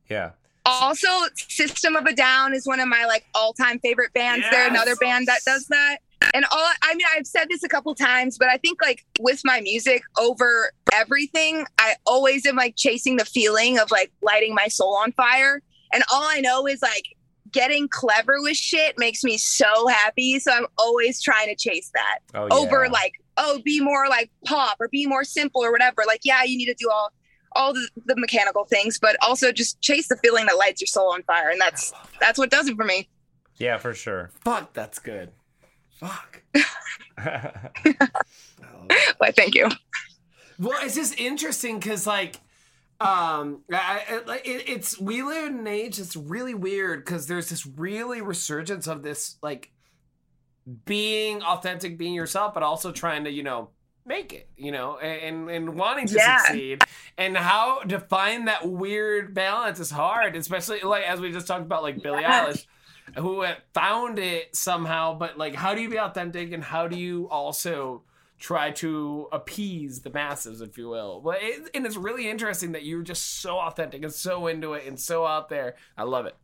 yeah Also, System of a Down is one of my like all-time favorite bands. They're another band that does that. And all I mean, I've said this a couple times, but I think like with my music over everything, I always am like chasing the feeling of like lighting my soul on fire. And all I know is like getting clever with shit makes me so happy. So I'm always trying to chase that Oh, over like, oh, be more like pop or be more simple or whatever. Like, yeah, you need to do all all the, the mechanical things, but also just chase the feeling that lights your soul on fire. And that's that's what does it for me. yeah, for sure. Fuck, that's good. Fuck. But thank you. Well, it's just interesting because like, um, I, I, it, it's we live in an age that's really weird because there's this really resurgence of this like being authentic, being yourself, but also trying to you know make it, you know, and and wanting to Yeah. succeed, and how to find that weird balance is hard, especially like as we just talked about, like Billie Yeah. Eilish. Who found it somehow, but like, how do you be authentic and how do you also try to appease the masses, if you will. But it, and it's really interesting that you're just so authentic and so into it and so out there. I love it.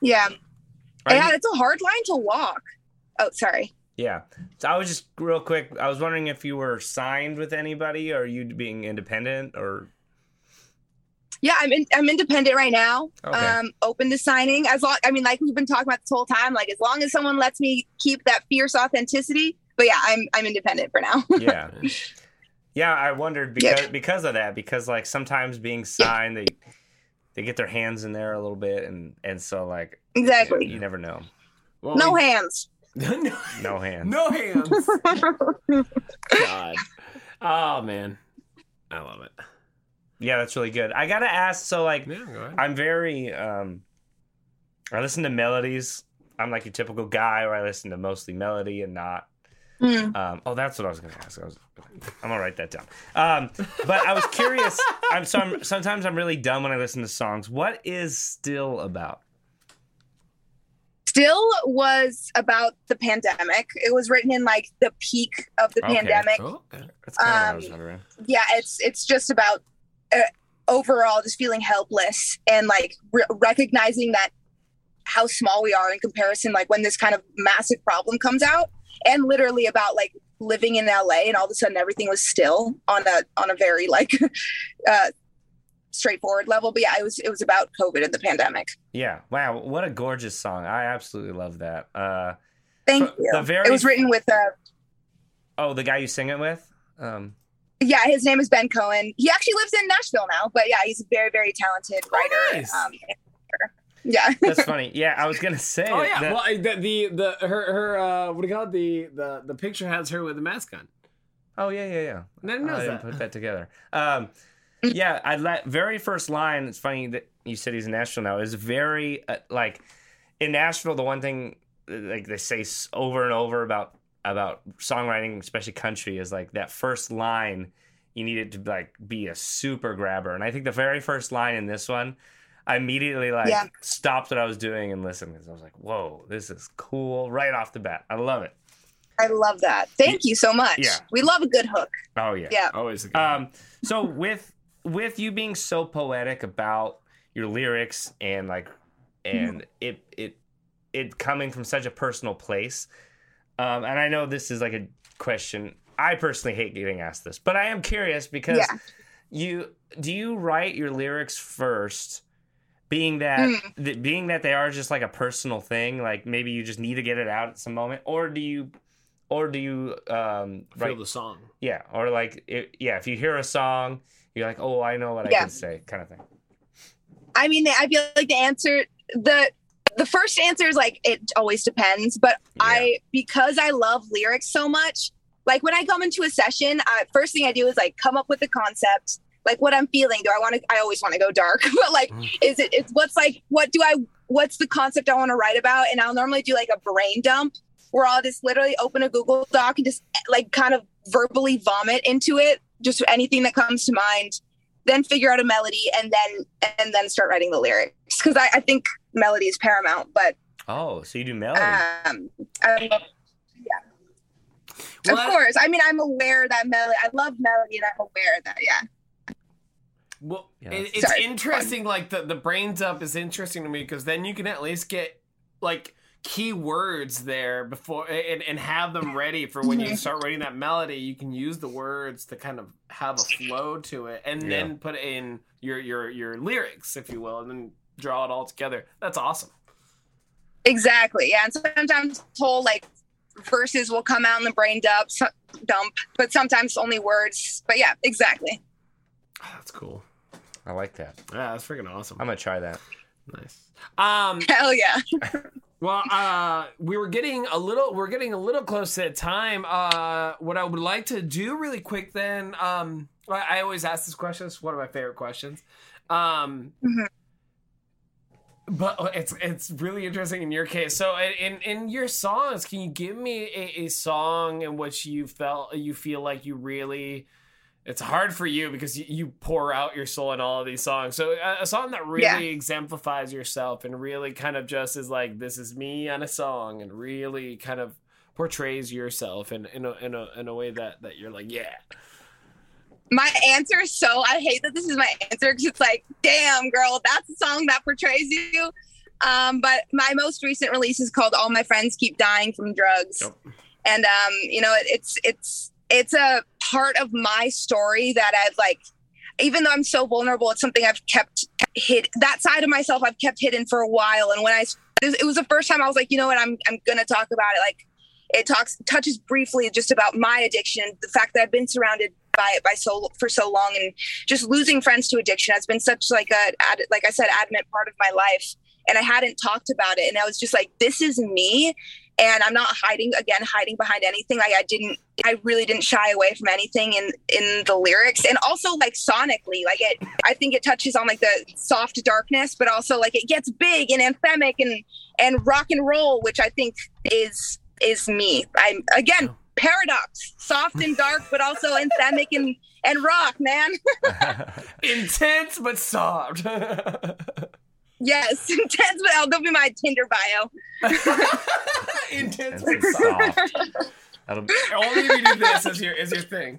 Yeah. Are yeah, you- it's a hard line to walk. Oh, sorry. yeah. So I was just real quick. I was wondering if you were signed with anybody, or you being independent, or Yeah, I'm in, I'm independent right now. Okay. Um, open to signing as long. I mean, like we've been talking about this whole time. Like as long as someone lets me keep that fierce authenticity. But yeah, I'm I'm independent for now. yeah, yeah. I wondered because because of that. Because like sometimes being signed, they they get their hands in there a little bit, and and so like exactly. you never know. Well, No we- hands. no, No hands. no hands. God. Oh man, I love it. Yeah, that's really good. I gotta ask. So like, Yeah, go. I'm very um I listen to melodies. I'm like your typical guy where I listen to mostly melody and not Hmm. um oh that's what I was gonna ask. I was I'm gonna write that down. Um but I was curious. I'm so I'm, sometimes I'm really dumb when I listen to songs. What is still about? Still was about the pandemic. It was written in like the peak of the Okay. pandemic. Okay. That's kind of what I Um, yeah it's it's just about uh, overall just feeling helpless and like re- recognizing that how small we are in comparison like when this kind of massive problem comes out and literally about like living in LA and all of a sudden everything was still on a on a very like uh straightforward level but yeah it was it was about covid and the pandemic Yeah. Wow, what a gorgeous song. I absolutely love that. Uh thank you the very- it was written with uh oh, the guy you sing it with? Um yeah his name is ben cohen he actually lives in nashville now but yeah he's a very very talented writer nice. um, yeah that's funny. Yeah, I was gonna say Oh yeah. that- well, the, the the her her uh, what do you call it? The the the picture has her with a mask on. Oh yeah, yeah, yeah. I didn't Oh, know I didn't that. put that together. Um, yeah, I let very first line. It's funny that you said he's in Nashville now. Is very uh, like in Nashville. The one thing uh, like they say over and over about about songwriting, especially country, is like that first line. You need it to like be a super grabber, and I think the very first line in this one, I immediately like Yeah. stopped what I was doing and listened because I was like, "Whoa, this is cool!" Right off the bat, I love it. I love that. Thank you so much. Yeah. We love a good hook. Oh yeah, Yeah. Always. A good Um, so with with you being so poetic about your lyrics and like and it it it coming from such a personal place, um, and I know this is like a question. I personally hate getting asked this, but I am curious because Yeah. you do you write your lyrics first, being that Mm. th- being that they are just like a personal thing, like maybe you just need to get it out at some moment, or do you, or do you um, feel the song. yeah, or like it, yeah, if you hear a song, you're like, oh, I know what I can say, kind of thing. I mean, I feel like the answer the the first answer is like it always depends, but I because I love lyrics so much, like when I come into a session, I, first thing I do is like come up with the concept, like what I'm feeling. Do I want to? I always want to go dark, but like, Mhm. is it? It's what's like what do I? What's the concept I want to write about? And I'll normally do like a brain dump where I'll just literally open a Google Doc and just like kind of verbally vomit into it, just anything that comes to mind then figure out a melody and then and then start writing the lyrics because I, I think melody is paramount but Oh, so you do melody? um I, Well, of that- course i mean i'm aware that melody i love melody and i'm aware that yeah Well, Yeah. it, it's Sorry. interesting. Like the the brains up is interesting to me because then you can at least get like key words there before and, and have them ready for when you Mhm. start writing that melody. You can use the words to kind of have a flow to it, and Yeah. then put in your your your lyrics, if you will, and then draw it all together. That's awesome. Exactly. Yeah. And sometimes whole like verses will come out in the brain dump, dump, but sometimes only words. But yeah, exactly. Oh, that's cool. I like that. Yeah, that's freaking awesome. I'm gonna try that. Nice. Um, Hell yeah. well, uh, we were getting a little, we're getting a little close to time. Uh, what I would like to do really quick then, um, I, I always ask this question. It's one of my favorite questions. Um, Mhm. but it's it's really interesting in your case. So in in your songs, can you give me a, a song in which you felt you feel like you really it's hard for you because you, you pour out your soul in all of these songs. So a, a song that really Yeah. exemplifies yourself and really kind of just is like this is me on a song and really kind of portrays yourself in in a in a, in a way that that you're like yeah. My answer is so, I hate that this is my answer because it's like, damn, girl, that's a song that portrays you. Um, but my most recent release is called All My Friends Keep Dying from Drugs. Yep. And, um, you know, it, it's, it's, it's a part of my story that I've like, even though I'm so vulnerable, it's something I've kept hid. That side of myself I've kept hidden for a while. And when I, it was the first time I was like, you know what, I'm, I'm gonna talk about it. Like, it talks touches briefly just about my addiction, the fact that I've been surrounded by it by so for so long, and just losing friends to addiction has been such like a like I said, adamant part of my life. And I hadn't talked about it, and I was just like, this is me. And I'm not hiding again, hiding behind anything. Like I didn't, I really didn't shy away from anything in in the lyrics, and also like sonically, like it. I think it touches on like the soft darkness, but also like it gets big and anthemic and and rock and roll, which I think is is me. I'm again paradox, soft and dark, but also anthemic and and rock, man. Intense but soft. yes, intense. But oh, that'll be my Tinder bio. Intense Intense but and soft. soft. That'll be, Only if you do this is your is your thing.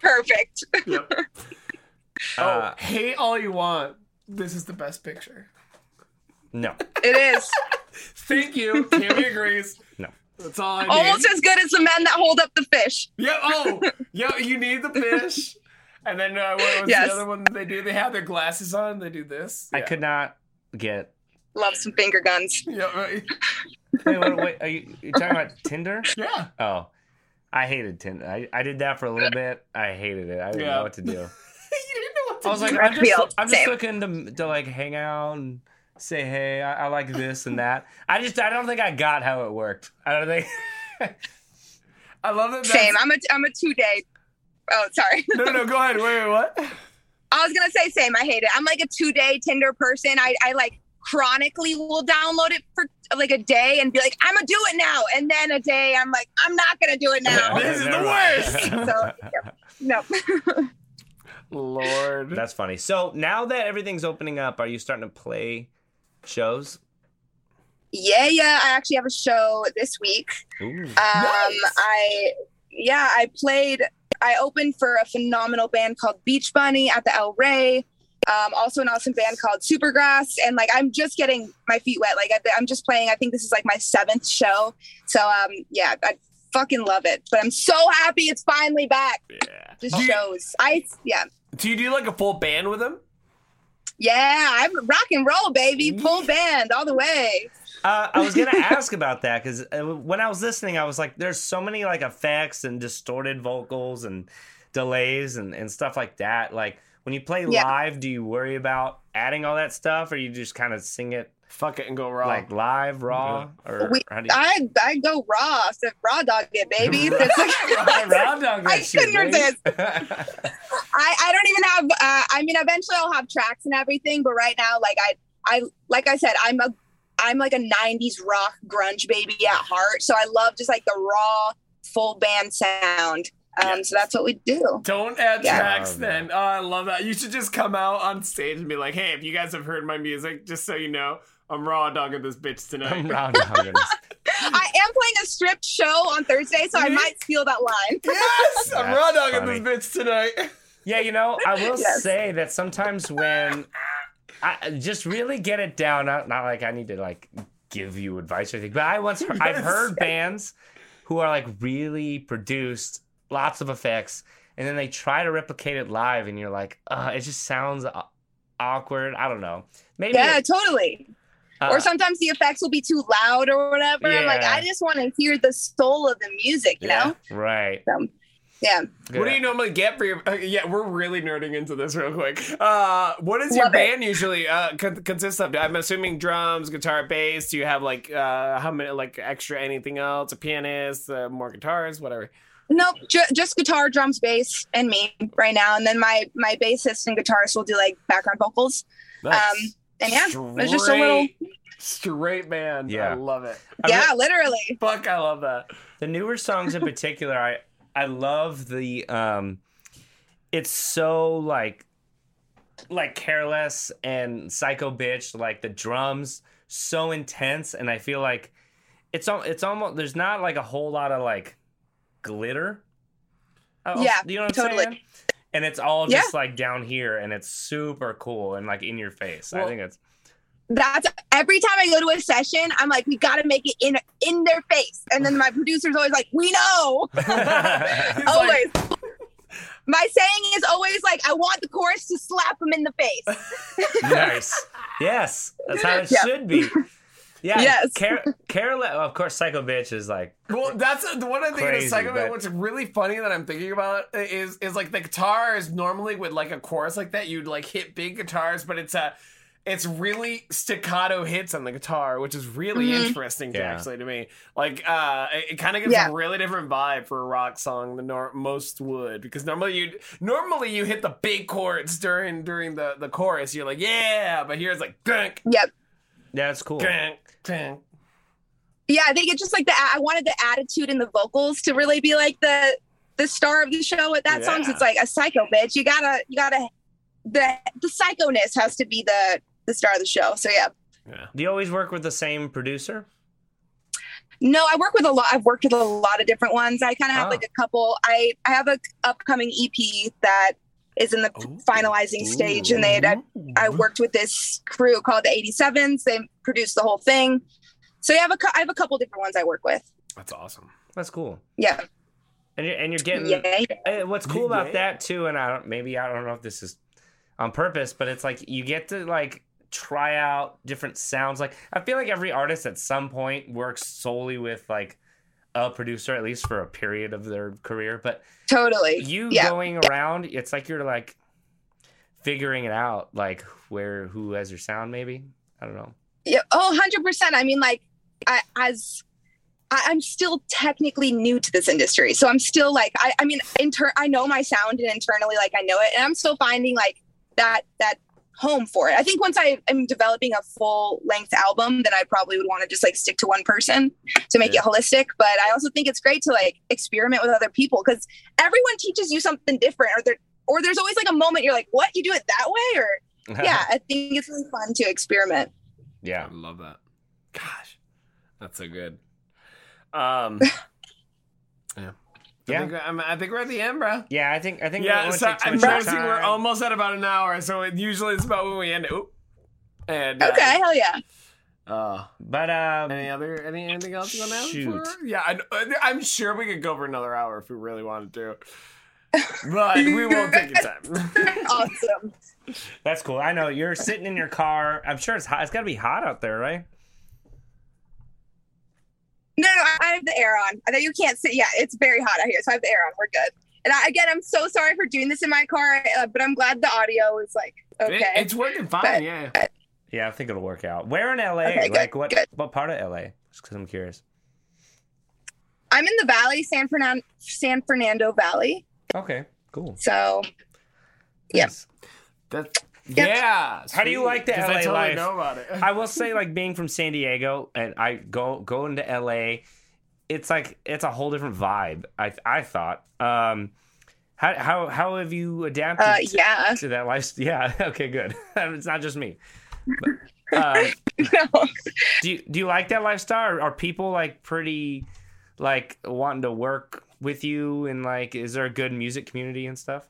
Perfect. Yep. uh, oh, hate all you want. This is the best picture. no. It is Thank you. Tammy agrees. No. That's all I need. almost as good as the men that hold up the fish. Yeah. Oh, yeah. You need the fish. And then uh, what was Yes. the other one they do? They have their glasses on. They do this. I could not get. Love some finger guns. Yeah. Right. Wait, wait, wait. Are you you talking about Tinder? Yeah. Oh, I hated Tinder. I, I did that for a little bit. I hated it. I didn't Yeah. know what to do. you didn't know what to do. I was do. like, I'm just, I'm just looking to to like hang out and say, hey, I, I like this and that. I just, I don't think I got how it worked. I don't think. I love that. that's- Same. I'm a I'm a two day. Oh, sorry. No, no, go ahead. Wait, wait, what? I was gonna say same. I hate it. I'm like a two day Tinder person. I, I like chronically will download it for like a day and be like, I'm gonna do it now. And then a day I'm like, I'm not gonna do it now. This is the worst. mind. so no. Lord. That's funny. So now that everything's opening up, are you starting to play shows? yeah, yeah. I actually have a show this week. Ooh. Um, Nice. I yeah, I played. I opened for a phenomenal band called Beach Bunny at the El Rey. Um, also an awesome band called Supergrass, and like I'm just getting my feet wet. Like I, I'm just playing. I think this is like my seventh show. So um, yeah, I fucking love it. But I'm so happy it's finally back. Yeah. Just Do you, shows. I yeah. do you do like a full band with them? Yeah, I'm rock and roll, baby. Full band all the way. Uh, I was gonna ask about that because when I was listening, I was like, "There's so many like effects and distorted vocals and delays and, and stuff like that." Like when you play Yeah. live, do you worry about adding all that stuff, or you just kind of sing it Fuck it and go raw. like live, raw, or We, how do you? I I go raw, so raw dog it, baby. It's like- Raw dog I that shit, couldn't baby. resist. I, I don't even have uh, I mean eventually I'll have tracks and everything but right now like I I like I said I'm a I'm like a 90s rock grunge baby at heart so I love just like the raw full band sound um so that's what we do Don't add Yeah. tracks then. Oh, I love that. You should just come out on stage and be like, hey, if you guys have heard my music, just so you know, I'm raw dogging this bitch tonight. I'm raw dogging this. I am playing a stripped show on Thursday so I might steal that line yes! I'm raw dogging funny. this bitch tonight. Yeah, you know, I will Yes. say that sometimes when I just really get it down, not, not like I need to like give you advice or anything, but I once heard, I've heard bands who are like really produced, lots of effects, and then they try to replicate it live, and you're like, uh, it just sounds awkward. I don't know. Maybe yeah it- totally Uh, or sometimes the effects will be too loud or whatever. I'm like, I just want to hear the soul of the music, you Yeah. know? right. So, yeah. What do you normally get for your? Uh, yeah, we're really nerding into this real quick. Uh, what does your Love it. band usually uh, con- consist of? I'm assuming drums, guitar, bass. Do you have like uh, how many like extra anything else? A pianist, uh, more guitars, whatever. Nope, ju- just guitar, drums, bass, and me right now. And then my my bassist and guitarist will do like background vocals. Um, and yeah, it's just a little, Straight- straight band. Yeah. I love it. I yeah, literally. Fuck, I love that. The newer songs in particular, I I love the um it's so like like careless and psycho bitch, like the drums so intense and I feel like it's it's almost there's not like a whole lot of like glitter. Oh, Yeah, you know what I'm totally. saying? And it's all Yeah. just like down here and it's super cool and like in your face. I think it's That's every time I go to a session, I'm like, we got to make it in in their face. And then my producer's always like, we know. He's like, always. my saying is always like, I want the chorus to slap them in the face. nice. Yes, that's how it Yeah. should be. Yeah. Yes. Car- Carol, of course, Psycho Bitch is like, Well, that's the one I'm thinking Crazy, of Psycho but- What's really funny that I'm thinking about is is like the guitar is normally with like a chorus like that you'd like hit big guitars, but it's a it's really staccato hits on the guitar, which is really Mhm. interesting to Yeah. actually to me. Like, uh, it, it kind of gives Yeah. a really different vibe for a rock song than nor- most would, because normally you normally you hit the big chords during during the the chorus. You're like, yeah, but here it's like, gunk, Yep. yeah, it's cool. gunk, gunk. Yeah, I think it's just like the I wanted the attitude and the vocals to really be like the the star of the show with that song. 'cause Yeah. It's like a psycho bitch. You gotta you gotta the the psychoness has to be the the star of the show. So yeah. Yeah. Do you always work with the same producer? No, I work with a lot. I've worked with a lot of different ones. I kind of have Oh. like a couple. I I have a upcoming EP that is in the Ooh. finalizing stage, and they had I, I worked with this crew called the 87s. They produced the whole thing. So I have a cou- I have a couple different ones I work with. That's awesome. That's cool. Yeah, And you're, and you're getting. yeah, eh, What's cool Yeah. about that too, and I don't maybe I don't know if this is on purpose, but it's like you get to like try out different sounds. Like I feel like every artist at some point works solely with like a producer, at least for a period of their career. But totally. you yeah. going around, it's like you're like figuring it out, like where who has your sound, maybe. I don't know. Yeah. Oh, 100%. I mean, like, I, as I, I'm still technically new to this industry. So I'm still like, I, I mean, inter- I know my sound and internally, like, I know it. And I'm still finding like that, that home for it. I think once I am developing a full length album, then I probably would want to just like stick to one person to make Yeah. it holistic. But I also think it's great to like experiment with other people because everyone teaches you something different or there, or there's always like a moment you're like, what, you do it that way? Or yeah, I think it's really fun to experiment. yeah. I love that. Gosh, that's so good. Um, yeah, I Yeah. think, I'm, I think we're at the end, bro. Yeah, I think I think Yeah, we don't so wanna take too I'm much of your noticing we're almost at about an hour, so it, usually it's about when we end it. Oop. And uh, Okay, hell yeah. Uh, But um, any other any anything else you want to add? Shoot. For? Yeah, I, I'm sure we could go for another hour if we really wanted to, but we won't take your time. Awesome. that's cool. I know you're sitting in your car. I'm sure it's hot. It's got to be hot out there, right? No, no, I have the air on. I know you can't sit. Yeah, it's very hot out here, so I have the air on. We're good. And I, again, I'm so sorry for doing this in my car, uh, but I'm glad the audio is like okay. It- it's working fine. But- yeah. Yeah, I think it'll work out. Where in LA? Okay, good, like what? good. What part of LA? Just because I'm curious. I'm in the valley, San Fernando, San Fernando Valley. Okay, cool. So Yeah. Nice. That's Yeah. yeah. How do you sweet, like the 'cause I LA totally life? know about it. I will say, like being from San Diego, and I go go into LA, it's like it's a whole different vibe. I I thought. Um, how how how have you adapted? uh, to- yeah, to that life. Yeah. Okay. Good. it's not just me. But, um, No. do you do you like that lifestyle? Or are people like pretty like wanting to work with you and like is there a good music community and stuff?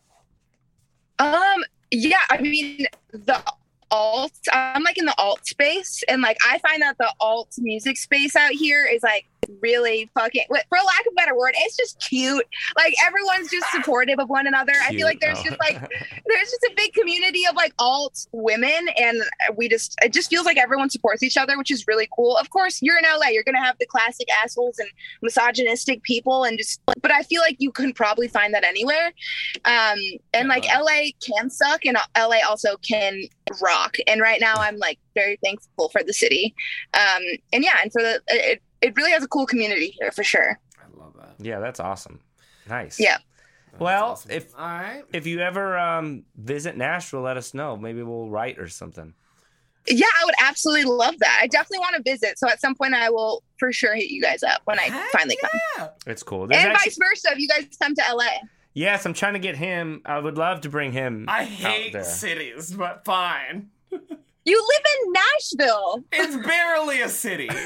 Um, yeah, I mean the alt. I'm like in the alt space, and like I find that the alt music space out here is like really fucking, for lack of a better word, it's just cute. Like everyone's just supportive of one another. I feel like there's just like there's just a big community of like alt women, and we just it just feels like everyone supports each other, which is really cool. Of course, you're in LA, you're gonna have the classic assholes and misogynistic people, and just but I feel like you can probably find that anywhere. Um, and like LA can suck, and LA also can rock. And right now, I'm like very thankful for the city. Um, and yeah, and for the it, it really has a cool community here for sure. I love that. Yeah, that's awesome. Nice. Yeah. Well, awesome. if All right. if you ever um, visit Nashville, let us know. Maybe we'll write or something. Yeah, I would absolutely love that. I definitely want to visit. So at some point, I will for sure hit you guys up when I Heck finally come. yeah. It's cool. There's And actually- vice versa, if you guys come to LA. yes, I'm trying to get him. I would love to bring him. I out hate there. cities, but fine. You live in Nashville. It's barely a city.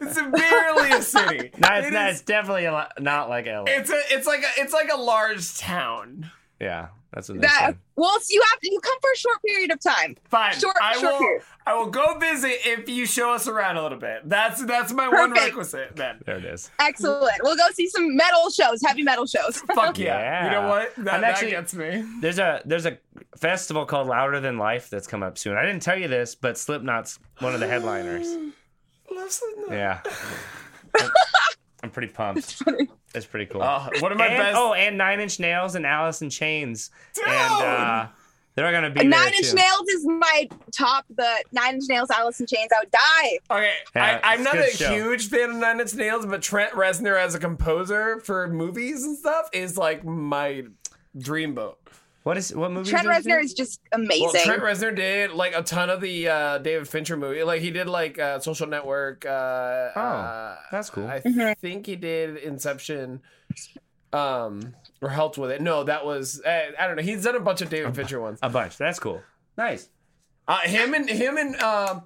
It's barely a city. No, it's, It not, is- it's definitely a lot, not like LA. It's a, it's like a, it's like a large town. yeah, that's what they That say. well, you have to. You come for a short period of time. Fine. Short- I short will. period. I will go visit if you show us around a little bit. That's that's my one requisite. Then. There it is. Excellent. We'll go see some metal shows, heavy metal shows. Fuck yeah. You know what? That, I'm that actually- gets me. There's a there's a festival called Louder Than Life that's coming up soon. I didn't tell you this, but Slipknot's one of the headliners. Love Slipknot. Yeah. I'm pretty pumped. It's pretty cool. Oh, one of my and, best. Oh, and Nine Inch Nails and Alice in Chains. Dude! And uh, they're gonna be there Nine Inch too. Nails is my top. The Nine Inch Nails, Alice in Chains. I would die. Okay, Yeah, I, I'm not a a show. huge fan of Nine Inch Nails, but Trent Reznor as a composer for movies and stuff is like my dreamboat. What is what movie? Trent Reznor is just amazing. Well, amazing. Trent Reznor did like a ton of the uh, David Fincher movie. Like he did like uh, Social Network. Uh, Oh, uh, that's cool. I Mhm. think he did Inception, um, or helped with it. No, that was uh, I don't know. He's done a bunch of David Fincher ones. a bunch. That's cool. Nice. Uh, him and him and um,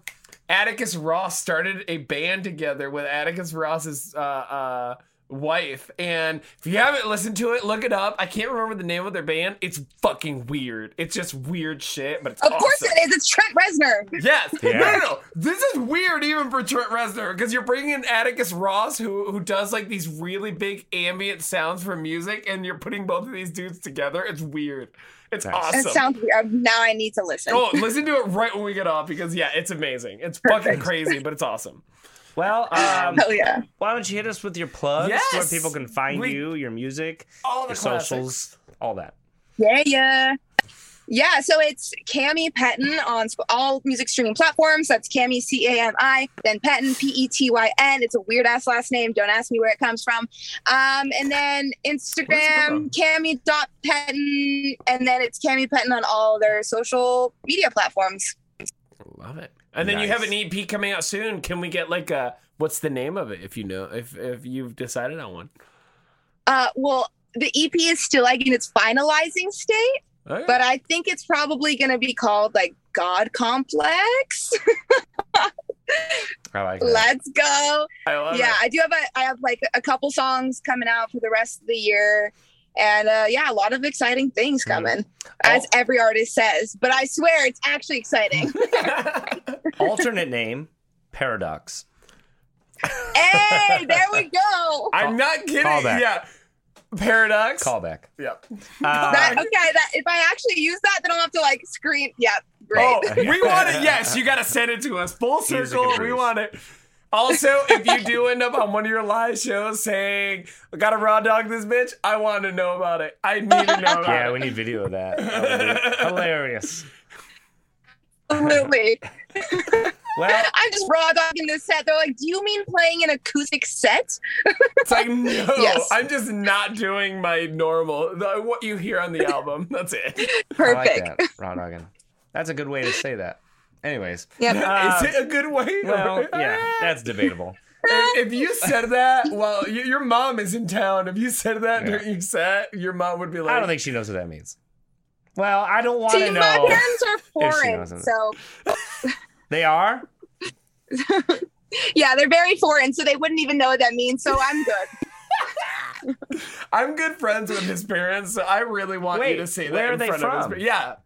Atticus Ross started a band together with Atticus Ross's uh, uh, wife. And if you haven't listened to it, look it up. I can't remember the name of their band. It's fucking weird. It's just weird shit, but it's of course it is. It's Trent Reznor. Yes. Yeah. No, no, no. This is weird even for Trent Reznor because you're bringing in Atticus Ross, who who does like these really big ambient sounds for music, and you're putting both of these dudes together. It's weird. It's Nice. awesome. That sounds weird. Now I need to listen. Oh, listen to it right when we get off because yeah, it's amazing. It's fucking crazy, but it's awesome. Well, um, Hell yeah. why don't you hit us with your plugs? Where Yes! people can find We- you, your music, All the your socials, all that. Yeah, yeah. Yeah, so it's Cami Petyn on all music streaming platforms. That's Cami C A M I, then Petyn P E T Y N. It's a weird ass last name. Don't ask me where it comes from. Um, and then Instagram Cami dot Petyn, and then it's Cami Petyn on all their social media platforms. Love it. And then you have an EP coming out soon. Can we get like a what's the name of it if you know if if you've decided on one? Uh, well, the EP is still like in its finalizing state, Okay. but I think it's probably going to be called like God Complex. I like that. Let's go. I love yeah, it. I do have a I have like a couple songs coming out for the rest of the year. And uh, yeah, a lot of exciting things Mm-hmm. coming, as every artist says. But I swear it's actually exciting. Alternate name, Paradox. hey, there we go. I'm not kidding. Callback. Yeah. Paradox. Callback. Yep. Uh, That, okay, that if I actually use that, then I'll have to like scream. Yeah, great. Oh, we want it. Yes, you got to send it to us. Full circle. We want it. Also, if you do end up on one of your live shows saying, I got a raw dog this bitch, I want to know about it. I need to know about yeah, it. we need video of that. That would be hilarious. Absolutely. Well, I'm just raw dogging this set. They're like, "Do you mean playing an acoustic set?" It's like, no, Yes. I'm just not doing my normal, the, what you hear on the album. That's it. I like Perfect. that. Raw dogging. That's a good way to say that. Anyways, Yep. Uh, Is it a good way? well, yeah, that's debatable. if, if you said that, well, y- your mom is in town. If you said that Yeah. during your set, your mom would be like, I don't think she knows what that means. Well, I don't want See, to my parents are foreign, so They are. yeah, they're very foreign, so they wouldn't even know what that means. So I'm good. I'm good friends with his parents, so I really want Wait, you to say that where in are they front of his from? Yeah.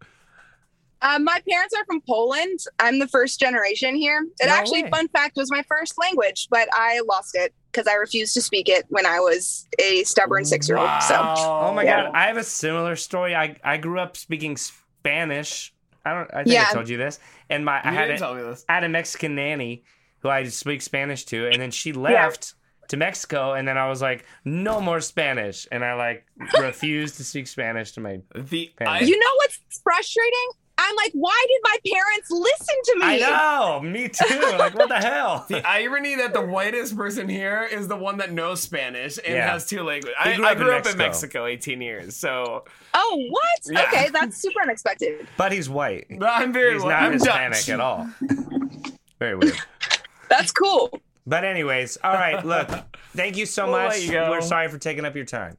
Uh, my parents are from Poland. I'm the first generation here. It No actually, way. fun fact, was my first language, but I lost it. because I refused to speak it when I was a stubborn six year old. So Oh my Yeah. god, I have a similar story. I I grew up speaking Spanish. I don't. I think Yeah. I told you this. And my I had didn't a, tell me this. I had a Mexican nanny who I speak Spanish to, and then she left to Mexico, and then I was like, no more Spanish, and I like refused to speak Spanish to my. The Family. I, you know what's frustrating? I'm like, why did my parents listen to me? I know, me too. Like, what the hell? the irony that the whitest person here is the one that knows Spanish and Yeah. has two languages. I, grew I up in grew up in Mexico. Mexico 18 years, so Oh, what? Yeah. Okay, that's super unexpected. But he's white. but I'm very He's well- not I'm Hispanic Dutch. at all. Very weird. That's cool. But anyways, all right. Look, thank you so We'll much. you. We're sorry for taking up your time.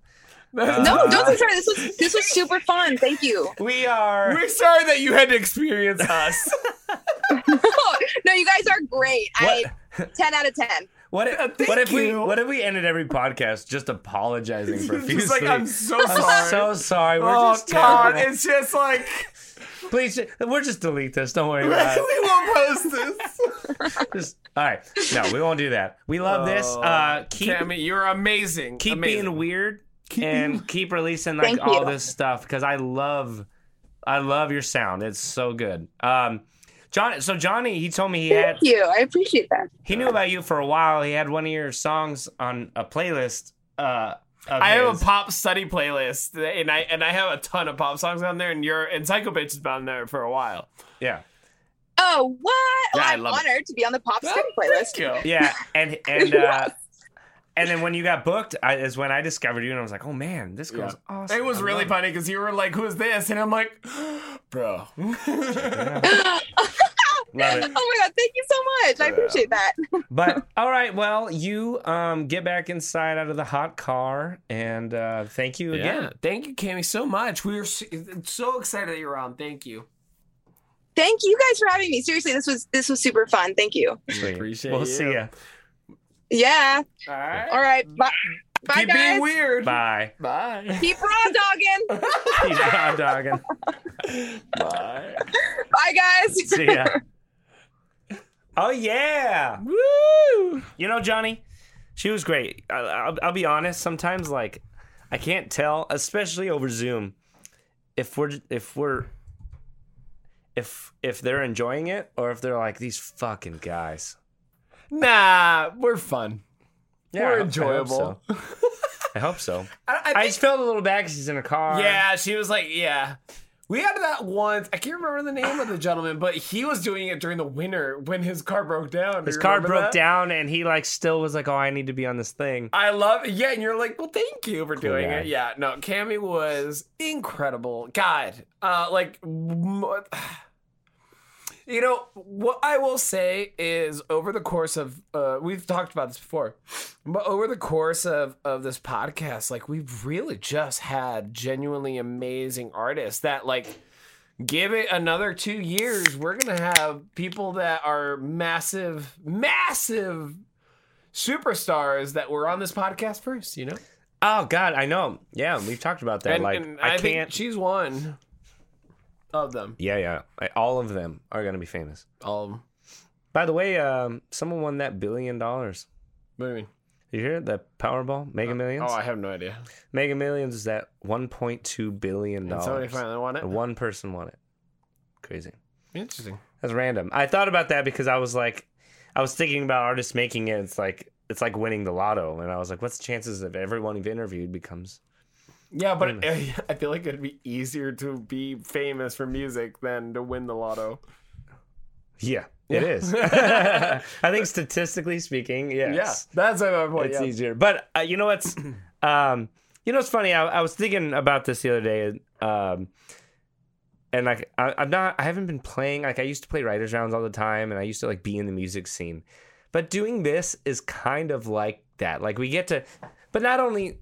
No, Uh, don't be sorry. This was this was super fun. Thank you. We are. We're sorry that you had to experience us. no, you guys are great. I ten out of ten. What if, Thank what if we what if we ended every podcast just apologizing profusely? Just like I'm so I'm sorry. so sorry. We're oh just God, terrible. it's just like Please, we'll just delete this. Don't worry we about it. won't post this. Just, all right. No, we won't do that. We love this. Oh, Uh, keep Cami, you're amazing. keep amazing. being weird Keep and keep releasing like Thank all you. this stuff because I love, I love your sound. It's so good. Um, John. So Johnny, he told me he had Thank you. I appreciate that. he knew about you for a while. He had one of your songs on a playlist. Uh, of I have a pop study playlist, and I and I have a ton of pop songs on there, and your and Psycho Bitch has been on there for a while. yeah. Oh, what? Yeah, I I'm love it. honored to be on the pop study playlist. Thank you. Yeah, and and uh, and then when you got booked, I, is when I discovered you, and I was like, oh man, this Yeah. girl's awesome. It was I really funny because you were like, "Who's this?" And I'm like, "Bro." Love it. Oh my god, thank you so much. I appreciate that. But all right, well, you um get back inside out of the hot car, and uh, thank you again. Yeah, thank you, Cami, so much. We are so excited that you're on. Thank you. Thank you guys for having me. Seriously, this was this was super fun. Thank you. Sweet. Appreciate we'll you. see ya. Yeah. All right. All right. Bye. Bye Keep guys. being weird. Bye. Bye. Keep raw dogging. Keep hot dogging. Bye. Bye guys. See ya. Oh yeah. Woo! You know, Johnny, she was great. I, I'll, I'll be honest. Sometimes, like, I can't tell, especially over Zoom, if we're if we're if if they're enjoying it or if they're like these fucking guys. Nah, we're fun. Yeah, we're I enjoyable. I hope so. I, hope so. I, I think- just felt a little bad 'cause she's in a car. yeah, she was like, yeah. We had that once. I can't remember the name of the gentleman, but he was doing it during the winter when his car broke down. His car broke that? down, and he like still was like, "Oh, I need to be on this thing." I love it. yeah, and you're like, well, thank you for doing guy. it. Yeah, no, Cami was incredible. God, uh, like, m- you know, what I will say is over the course of, uh, we've talked about this before, but over the course of of this podcast, like, we've really just had genuinely amazing artists that like. Give it another two years, we're gonna have people that are massive, massive superstars that were on this podcast first, you know? Oh God, I know. Yeah, we've talked about that. And, like, and I, I, can't. think she's one of them. yeah, yeah. I, all of them are gonna be famous. All of them. By the way, um, someone won that billion dollars. What do you mean? Did you hear that Powerball, Mega Millions? Oh, I have no idea. Mega Millions is that 1.2 billion And somebody dollars. finally won it. One person won it. Crazy. Interesting. That's random. I thought about that because I was like, I was thinking about artists making it. It's like it's like winning the lotto, and I was like, what's the chances of everyone you've interviewed becomes? Yeah, but I feel like it'd be easier to be famous for music than to win the lotto. Yeah, it is. I think statistically speaking, yes. Yeah, that's my point. it's Yeah. easier. But uh, you know what's, um, you know what's funny? I, I was thinking about this the other day, um, and like I, I'm not, I haven't been playing. Like I used to play writers rounds all the time, and I used to like be in the music scene. But doing this is kind of like that. Like we get to, but not only,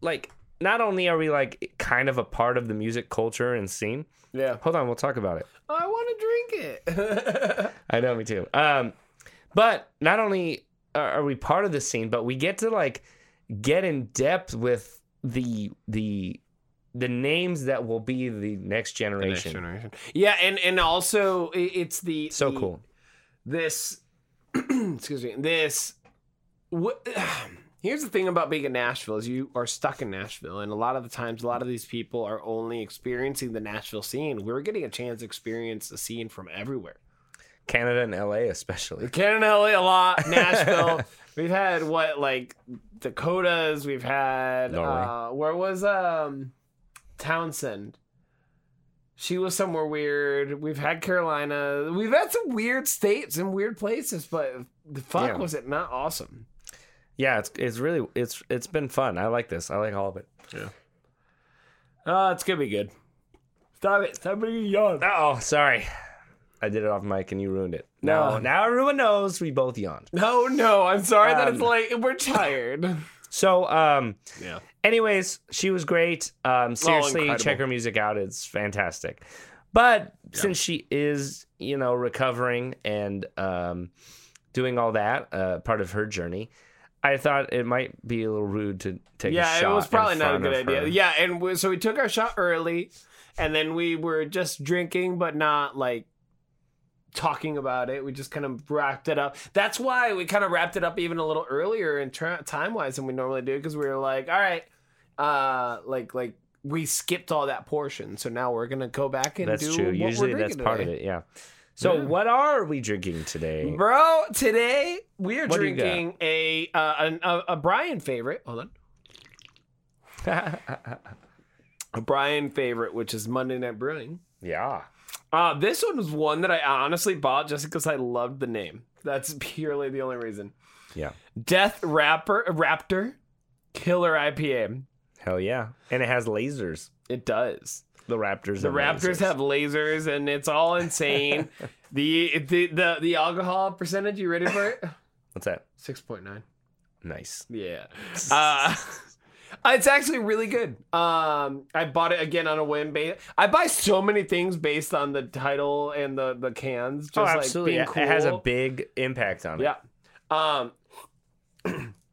like not only are we like kind of a part of the music culture and scene. Yeah. Hold on, we'll talk about it. I want to drink it. I know, me too. Um, but not only are we part of the scene, but we get to like get in depth with the the the names that will be the next generation. Generation, Yeah, and and also it's the So the- cool. This excuse me. This what, here's the thing about being in Nashville is you are stuck in Nashville, and a lot of the times, a lot of these people are only experiencing the Nashville scene. We're getting a chance to experience the scene from everywhere. Canada and LA especially. Canada, and LA, a lot. Nashville. we've had what like Dakotas. We've had uh, where was um Townsend. She was somewhere weird. We've had Carolina. We've had some weird states and weird places, but the fuck Yeah. was it not awesome? Yeah, it's it's really it's it's been fun. I like this. I like all of it. Yeah. Oh, it's gonna be good. Stop it! Stop being young. Oh, sorry. I did it off mic and you ruined it. No, No. now everyone knows we both yawned. No, no, I'm sorry that it's Um, late. We're tired. So, um, Yeah. anyways, she was great. Um, seriously, incredible. check her music out. It's fantastic. But since she is, you know, recovering and um, doing all that, uh, part of her journey, I thought it might be a little rude to take a yeah, shot. it was probably not a good idea. her. Yeah, and we, so we took our shot early, and then we were just drinking, but not like talking about it. We just kind of wrapped it up. That's why we kind of wrapped it up even a little earlier in tra- time wise than we normally do, because we were like, all right, uh, like like we skipped all that portion, so now we're gonna go back and That's do true. what we're Usually that's part of it. Yeah. So, Yeah. what are we drinking today? Bro, today we are What do you got? drinking a, uh, an, a a Brian favorite. Hold on. A Brian favorite, which is Monday Night Brewing. yeah. Uh, this one was one that I honestly bought just because I loved the name. That's purely the only reason. Yeah. Death Rapper Raptor Killer IPA. Hell yeah. And it has lasers. It does. The Raptors. The have Raptors lasers. have lasers and it's all insane. the, the the the alcohol percentage, you ready for it? What's that? Six point nine. Nice. Yeah. Uh, it's actually really good. Um, I bought it again on a whim. Ba- I buy so many things based on the title and the the cans. Just oh, like absolutely. being It- It has a big impact on it. Yeah. Um.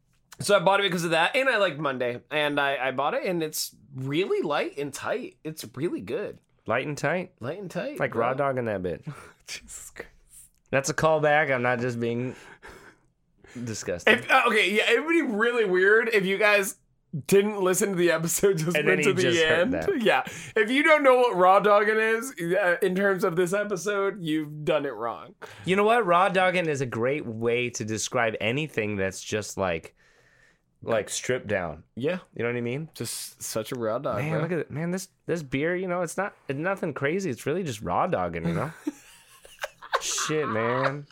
so I bought it because of that, and I like Monday, and I I bought it, and it's really light and tight. It's really good, Light and tight. light and tight, Like bro. raw dog in that bit. Jesus Christ. That's a callback. I'm not just being disgusting. If, uh, okay, yeah, it'd be really weird if you guys didn't listen to the episode, just And went to you the just heard end. that. Yeah, if you don't know what raw dogging is uh, in terms of this episode, you've done it wrong. you know what? Raw dogging is a great way to describe anything that's just like like stripped down. Yeah, You know what I mean? just such a raw dog. Man, bro. look at it. Man, this this beer, you know, it's not it's nothing crazy. It's really just raw dogging, you know? Shit, man.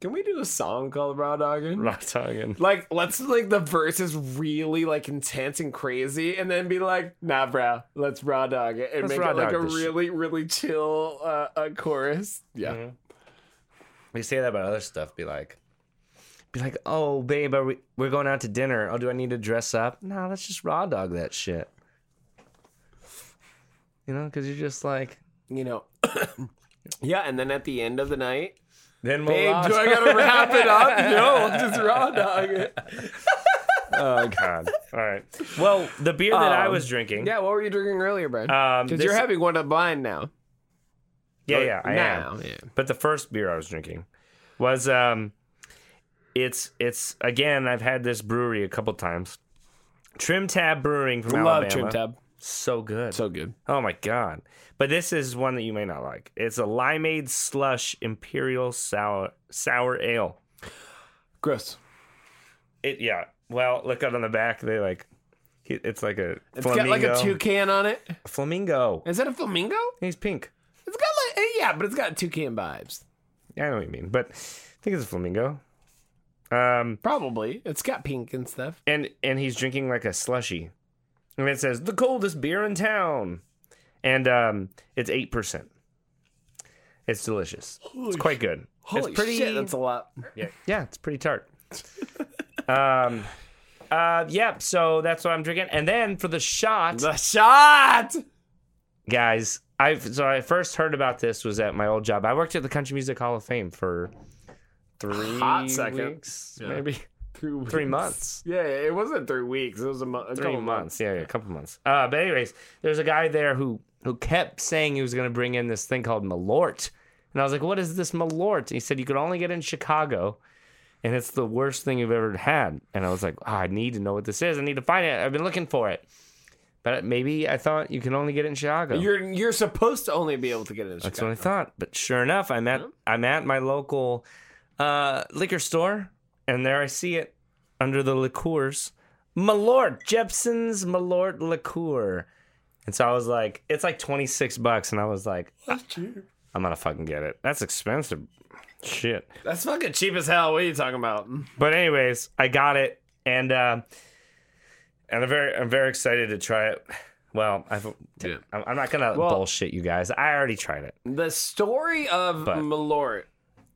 Can we do a song called raw dogging? Raw dogging. Like, let's like the verse is really like intense and crazy, and then be like, "Nah, bro, let's raw dog it and Let's make it like a this shit. really, really chill uh, uh, chorus." Yeah, Mhm. We say that about other stuff. Be like, be like, oh, babe, are we, we're going out to dinner. Oh, do I need to dress up? No, let's just raw dog that shit. You know, because you're just like, you know. yeah, and then at the end of the night, then we'll babe, raw do I gotta wrap it up? No, just raw dog it. oh God! All right. Well, the beer that I Um, was drinking. Yeah, what were you drinking earlier, Brad? Um, Because this- you're having one of mine now. yeah, yeah, I am. yeah. But the first beer I was drinking was um it's it's again I've had this brewery a couple times. Trim Tab Brewing from Love Alabama. Trim Tab. So good. So good. oh my god. But this is one that you may not like. It's a limeade slush imperial sour sour ale. Gross. It yeah. Well, look out on the back. They like it's like a It's got like a toucan on it. flamingo. Is that a flamingo? He's pink. It's got like eh, yeah, but it's got toucan vibes. I know what you mean, but I think it's a flamingo. Um, Probably. It's got pink and stuff. and and he's drinking like a slushy, and it says the coldest beer in town, and um, it's eight percent. It's delicious. it's quite good. Holy it's pretty. shit, that's a lot. yeah, yeah, it's pretty tart. um, uh, yeah. So that's what I'm drinking, and then for the shot, The shot. guys. I so I first heard about this was at my old job. I worked at the Country Music Hall of Fame for three Hot second. weeks, Yeah. maybe Three, three months. Yeah, it wasn't three weeks. It was a, mo- a three couple months. Yeah, yeah, a couple months. Uh, but anyways, there's a guy there who who kept saying he was going to bring in this thing called Malort, and I was like, "What is this Malort?" And he said you could only get it in Chicago, and it's the worst thing you've ever had. And I was like, oh, I need to know what this is. I need to find it. I've been looking for it. But maybe I thought you can only get it in Chicago. You're you're supposed to only be able to get it in Chicago. That's Chicago. what I thought. But sure enough, I'm at I'm at my local uh, liquor store, and there I see it under the liqueurs, Malort Jeppson's Malort liqueur. And so I was like, it's like 26 bucks, and I was like, I'm gonna fucking get it. That's expensive, shit. That's fucking cheap as hell. What are you talking about? But anyways, I got it, and uh, and I'm very I'm very excited to try it. Well, I've, Yeah. I'm not gonna Well- bullshit you guys. I already tried it. The story of But- Malort,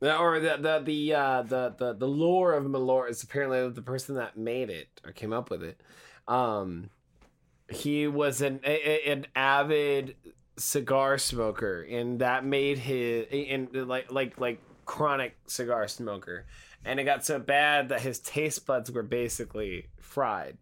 or the the the, uh, the the the lore of Malort is apparently the person that made it or came up with it. Um, he was an a- an avid cigar smoker, and that made his and like like like chronic cigar smoker, and it got so bad that his taste buds were basically fried,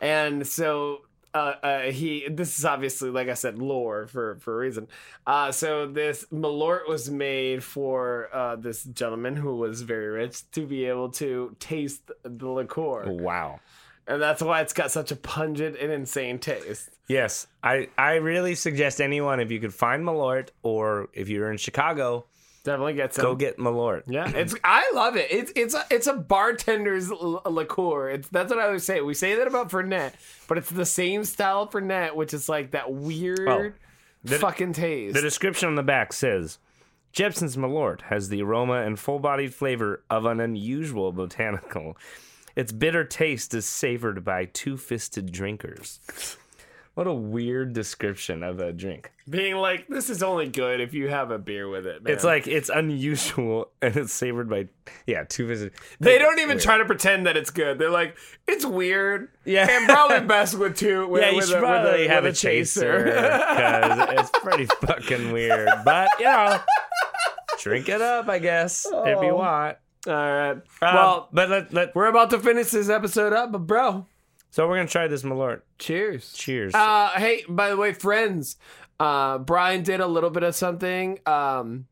and so uh, uh, he this is obviously like I said lore for for a reason. Uh, so this Malort was made for uh, this gentleman who was very rich to be able to taste the liqueur, Wow. and that's why it's got such a pungent and insane taste. Yes, I, I really suggest anyone if you could find Malort or if you're in Chicago, Definitely get some. go get Malort. Yeah, it's I love it. It's it's a it's a bartender's l- liqueur. It's that's what I always say. We say that about Fernet, but it's the same style Fernet, which is like that weird Oh, the- fucking taste. The description on the back says Jeppson's Malort has the aroma and full bodied flavor of an unusual botanical. Its bitter taste is savored by two fisted drinkers. What a weird description of a drink. Being like, this is only good if you have a beer with it. Man. It's like it's unusual and it's savored by yeah, two fisted. they don't even try to pretend that it's good. They're like, it's weird. Yeah. and probably best with two. With, Yeah, you with should a, with probably a, have with a chaser because it's pretty fucking weird. But you know, drink it up, I guess, if you Oh. want. All right. Um, well, but let let we're about to finish this episode up, but bro, so we're gonna try this Malort. cheers. Cheers. Uh, hey, by the way, friends, uh, Brian did a little bit of something. Um,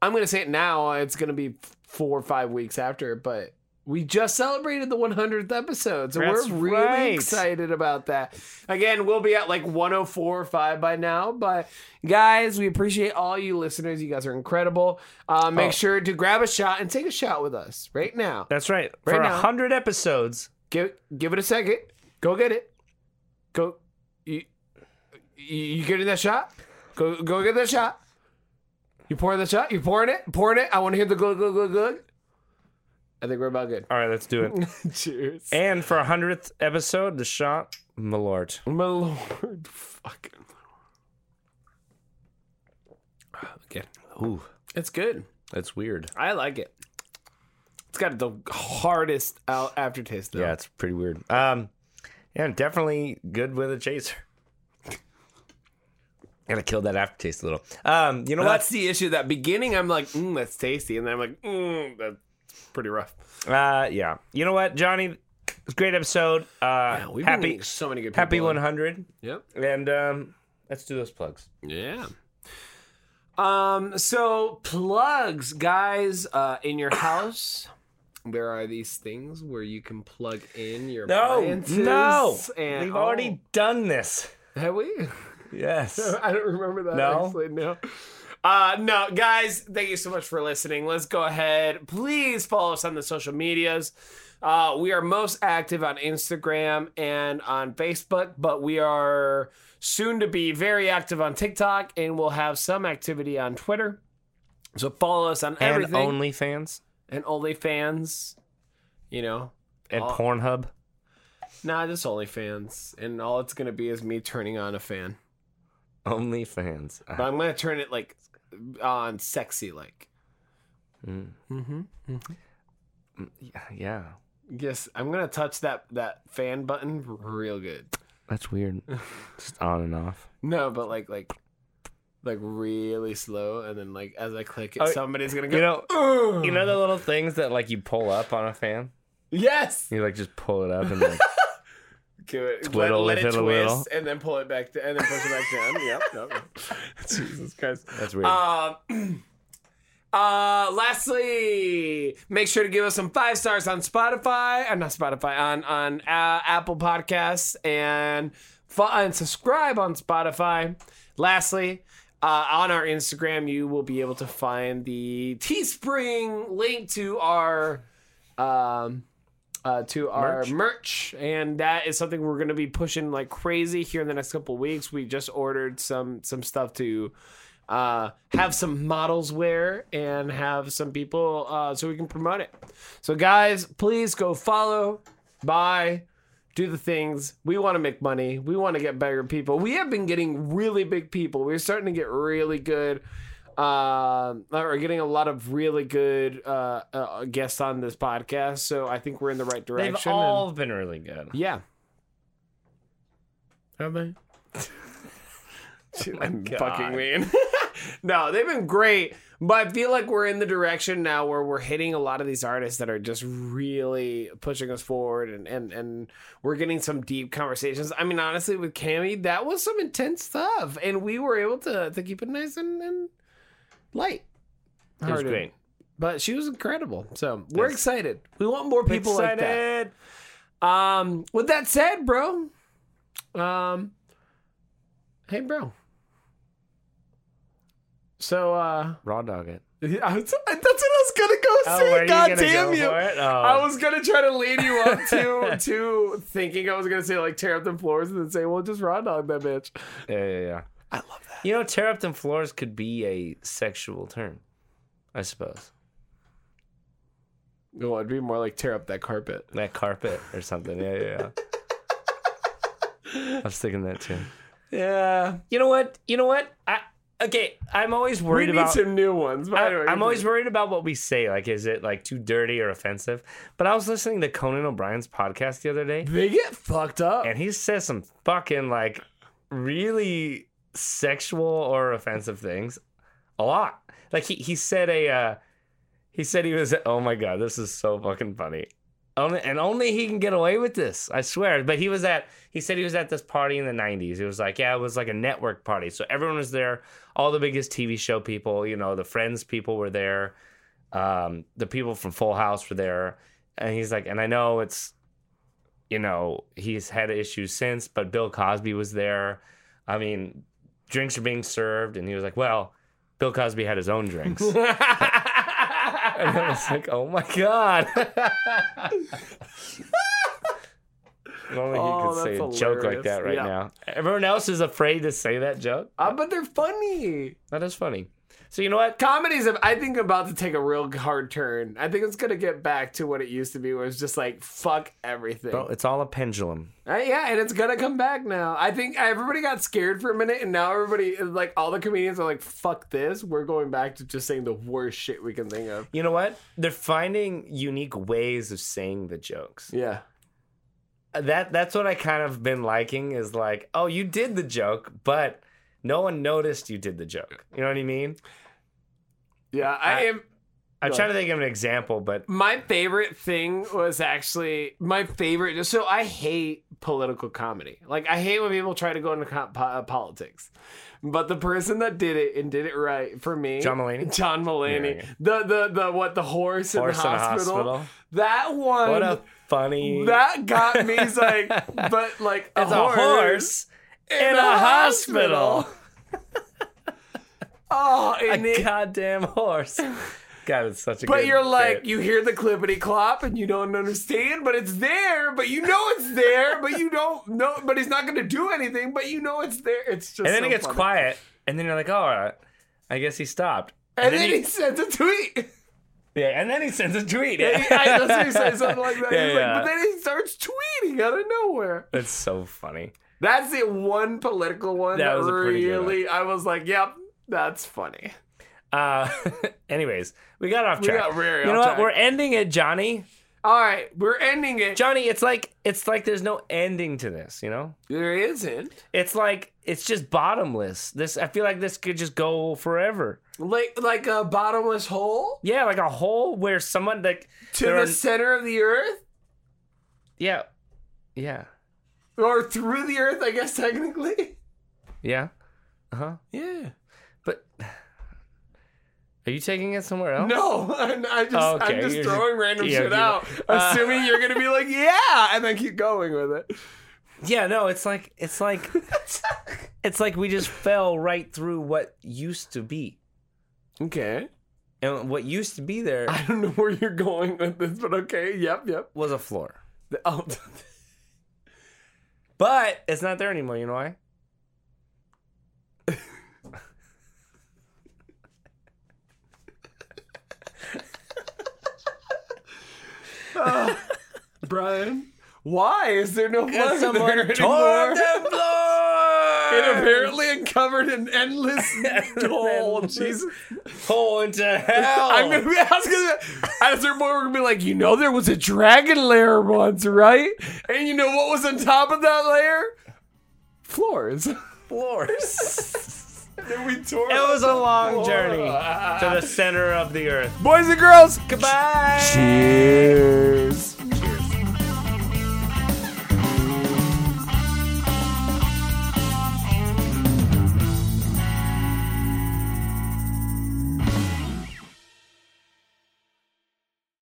I'm gonna say it now. It's gonna be four or five weeks after, but we just celebrated the 100th episode, so That's we're really right. excited about that. Again, we'll be at like 104 or five by now, but guys, we appreciate all you listeners. You guys are incredible. Uh, make Oh. sure to grab a shot and take a shot with us right now. That's right. Right For now. hundred episodes, Give give it a second. Go get it. Go. You you, getting that shot? Go go get that shot. You pouring the shot? You pouring it? Pouring it? I want to hear the good good good good. I think we're about good. all right, let's do it. Cheers. and for a hundredth episode, the shot Malort. My lord, fucking. Again, Ooh, it's good. that's weird. I like it. It's got the hardest out aftertaste though. Yeah, it's pretty weird. Um, yeah, definitely good with a chaser. Gotta kill that aftertaste a little. Um, you know Well, what? that's the issue. That beginning, I'm like, mm, that's tasty, and then I'm like, mm, that's pretty rough. Uh, yeah. You know what, Johnny? It's a great episode. Uh, We've happy, so many good people. happy on. 100. Yep. And um, let's do those plugs. Yeah. Um. So plugs, guys, uh, in your house. There are these things where you can plug in your No, appliances. no, and we've already done this. oh, have we? Yes. I don't remember that. No? actually, no. Uh, no, guys, thank you so much for listening. Let's go ahead. Please follow us on the social medias. Uh, we are most active on Instagram and on Facebook, but we are soon to be very active on TikTok, and we'll have some activity on Twitter. So follow us on and everything. OnlyFans and OnlyFans. You know, and Oh. Pornhub. nah, just OnlyFans, and all it's gonna be is me turning on a fan. OnlyFans. But I'm gonna turn it like on sexy, like. Mm. Mm-hmm. Yeah, yeah, Yes, I'm gonna touch that that fan button real good. that's weird. Just on and off. No, but like like like really slow, and then like as I click it, Oh, somebody's gonna go. You know, "Ugh." you know the little things that like you pull up on a fan. Yes. You like just pull it up and like it, let, Twiddle let with it it twist, and then pull it back, to, and then push it back down. Yep. yep, yep. Jesus Christ. that's weird. Um, Uh, lastly, make sure to give us some five stars on Spotify, uh, not Spotify, on on uh, Apple Podcasts, and and subscribe on Spotify. Lastly, uh, on our Instagram, you will be able to find the Teespring link to our um, uh, to our Merch. merch, and that is something we're going to be pushing like crazy here in the next couple weeks. We just ordered some some stuff to uh, have some models wear and have some people uh, so we can promote it. So, guys, please go follow, buy, do the things. We want to make money. We want to get bigger people. We have been getting really big people. We're starting to get really good. Uh, or getting a lot of really good uh, uh, guests on this podcast, so I think we're in the right direction. They've direction. and- all been really good. yeah. Have they? I'm God. fucking mean. no, they've been great, but I feel like we're in the direction now where we're hitting a lot of these artists that are just really pushing us forward, and and and we're getting some deep conversations. I mean, honestly, with Cami, that was some intense stuff, and we were able to to keep it nice and, and light. It was great. But she was incredible. So we're excited. We want more people like that. Um, with that said, bro, um, hey, bro. So, uh, Raw dog it. I was- that's what I was gonna go Oh, say. were you God damn go you! Oh. I was gonna try to lead you up to to thinking I was gonna say like tear up the floors and then say, well, just raw dog that bitch. Yeah, yeah, yeah. I love that. You know, tear up them floors could be a sexual term, I suppose. No, it'd be more like tear up that carpet. That carpet or something. Yeah, yeah, yeah. I was thinking that too. Yeah, You know what? You know what? I okay. I'm always we worried need about. some new ones. I, anyway, I'm always worried about what we say. Like, is it like too dirty or offensive? But I was listening to Conan O'Brien's podcast the other day, they get fucked up. and he says some fucking like really sexual or offensive things a lot. Like he he said a uh, he said he was oh my god this is so fucking funny. Only, and only he can get away with this, I swear. But he was at he said he was at this party in the 90s. He was like, yeah, it was like a network party. So everyone was there, all the biggest TV show people, you know, the Friends people were there. Um, the people from Full House were there. And he's like, and I know it's you know, he's had issues since, but Bill Cosby was there. I mean, drinks are being served, and he was like, "Well, Bill Cosby had his own drinks." and I was like, "Oh my god!" Only he Oh, could say a that's joke like that right Yeah. now. Everyone else is afraid to say that joke. Uh, but they're funny. That is funny. So you know what? Comedy's, I think, about to take a real hard turn. I think it's gonna get back to what it used to be, where it's just like fuck everything. Bro, it's all a pendulum. Uh, yeah, and it's gonna come back now. I think everybody got scared for a minute, and now everybody, like all the comedians, are like, "Fuck this." We're going back to just saying the worst shit we can think of. You know what? They're finding unique ways of saying the jokes. Yeah, that that's what I kind of been liking is like, oh, you did the joke, but no one noticed you did the joke. You know what I mean? Yeah. I I- am. I'm trying to think of an example, but My favorite thing was actually my favorite. So I hate political comedy. Like I hate when people try to go into politics. But the person that did it and did it right for me, John Mulaney? John Mulaney, Yeah, yeah. the the the what the horse, horse in the in a hospital. hospital. That one. What a funny. that got me. Like, but like a it's a horse, horse in a hospital. Oh, A it, goddamn horse. God, it's such a. Good But you're like, bit. you hear the clippity clop and you don't understand, but it's there, but you know it's there, but you don't know, but he's not going to do anything, but you know it's there. It's just and then so it gets funny. quiet, and then you're like, all right. I guess he stopped. And, then, he, sends a tweet. yeah, and then he sends a tweet. I, I know he says something like that. Yeah, He's yeah. like, but then he starts tweeting out of nowhere. It's so funny. That's the one political one That that, was a pretty good one. really, I was like, yep, that's funny. Uh, anyways, we got off track. We got very you know what? track. We're ending it, Johnny. All right, we're ending it. Johnny, it's like it's like there's no ending to this. You know, There isn't. it's like it's just bottomless. This I feel like this could just go forever. Like like a bottomless hole Yeah, like a hole where someone like to the are- center of the earth yeah, yeah, or through the earth, I guess technically. yeah, uh huh. Yeah. Are you taking it somewhere else? No, I'm, I just, Oh, okay. I'm just You're throwing random yeah, shit out, uh, assuming you're gonna be like, yeah, and then keep going with it. Yeah, no, it's like it's like it's like we just fell right through what used to be. Okay, And what used to be there I don't know where you're going with this, but okay, yep, yep. was a floor. The- Oh, But it's not there anymore, you know why? Brian, why is there no Because floor someone there tore anymore? the floor. It apparently uncovered an endless hole. Endless Jesus. hole into hell. I'm gonna be asking at a certain point we're gonna be like, you know, there was a dragon lair once, right? And you know what was on top of that layer? Floors. floors. Then we tore. It was a long journey to the center of the earth. Boys and girls, Goodbye. cheers.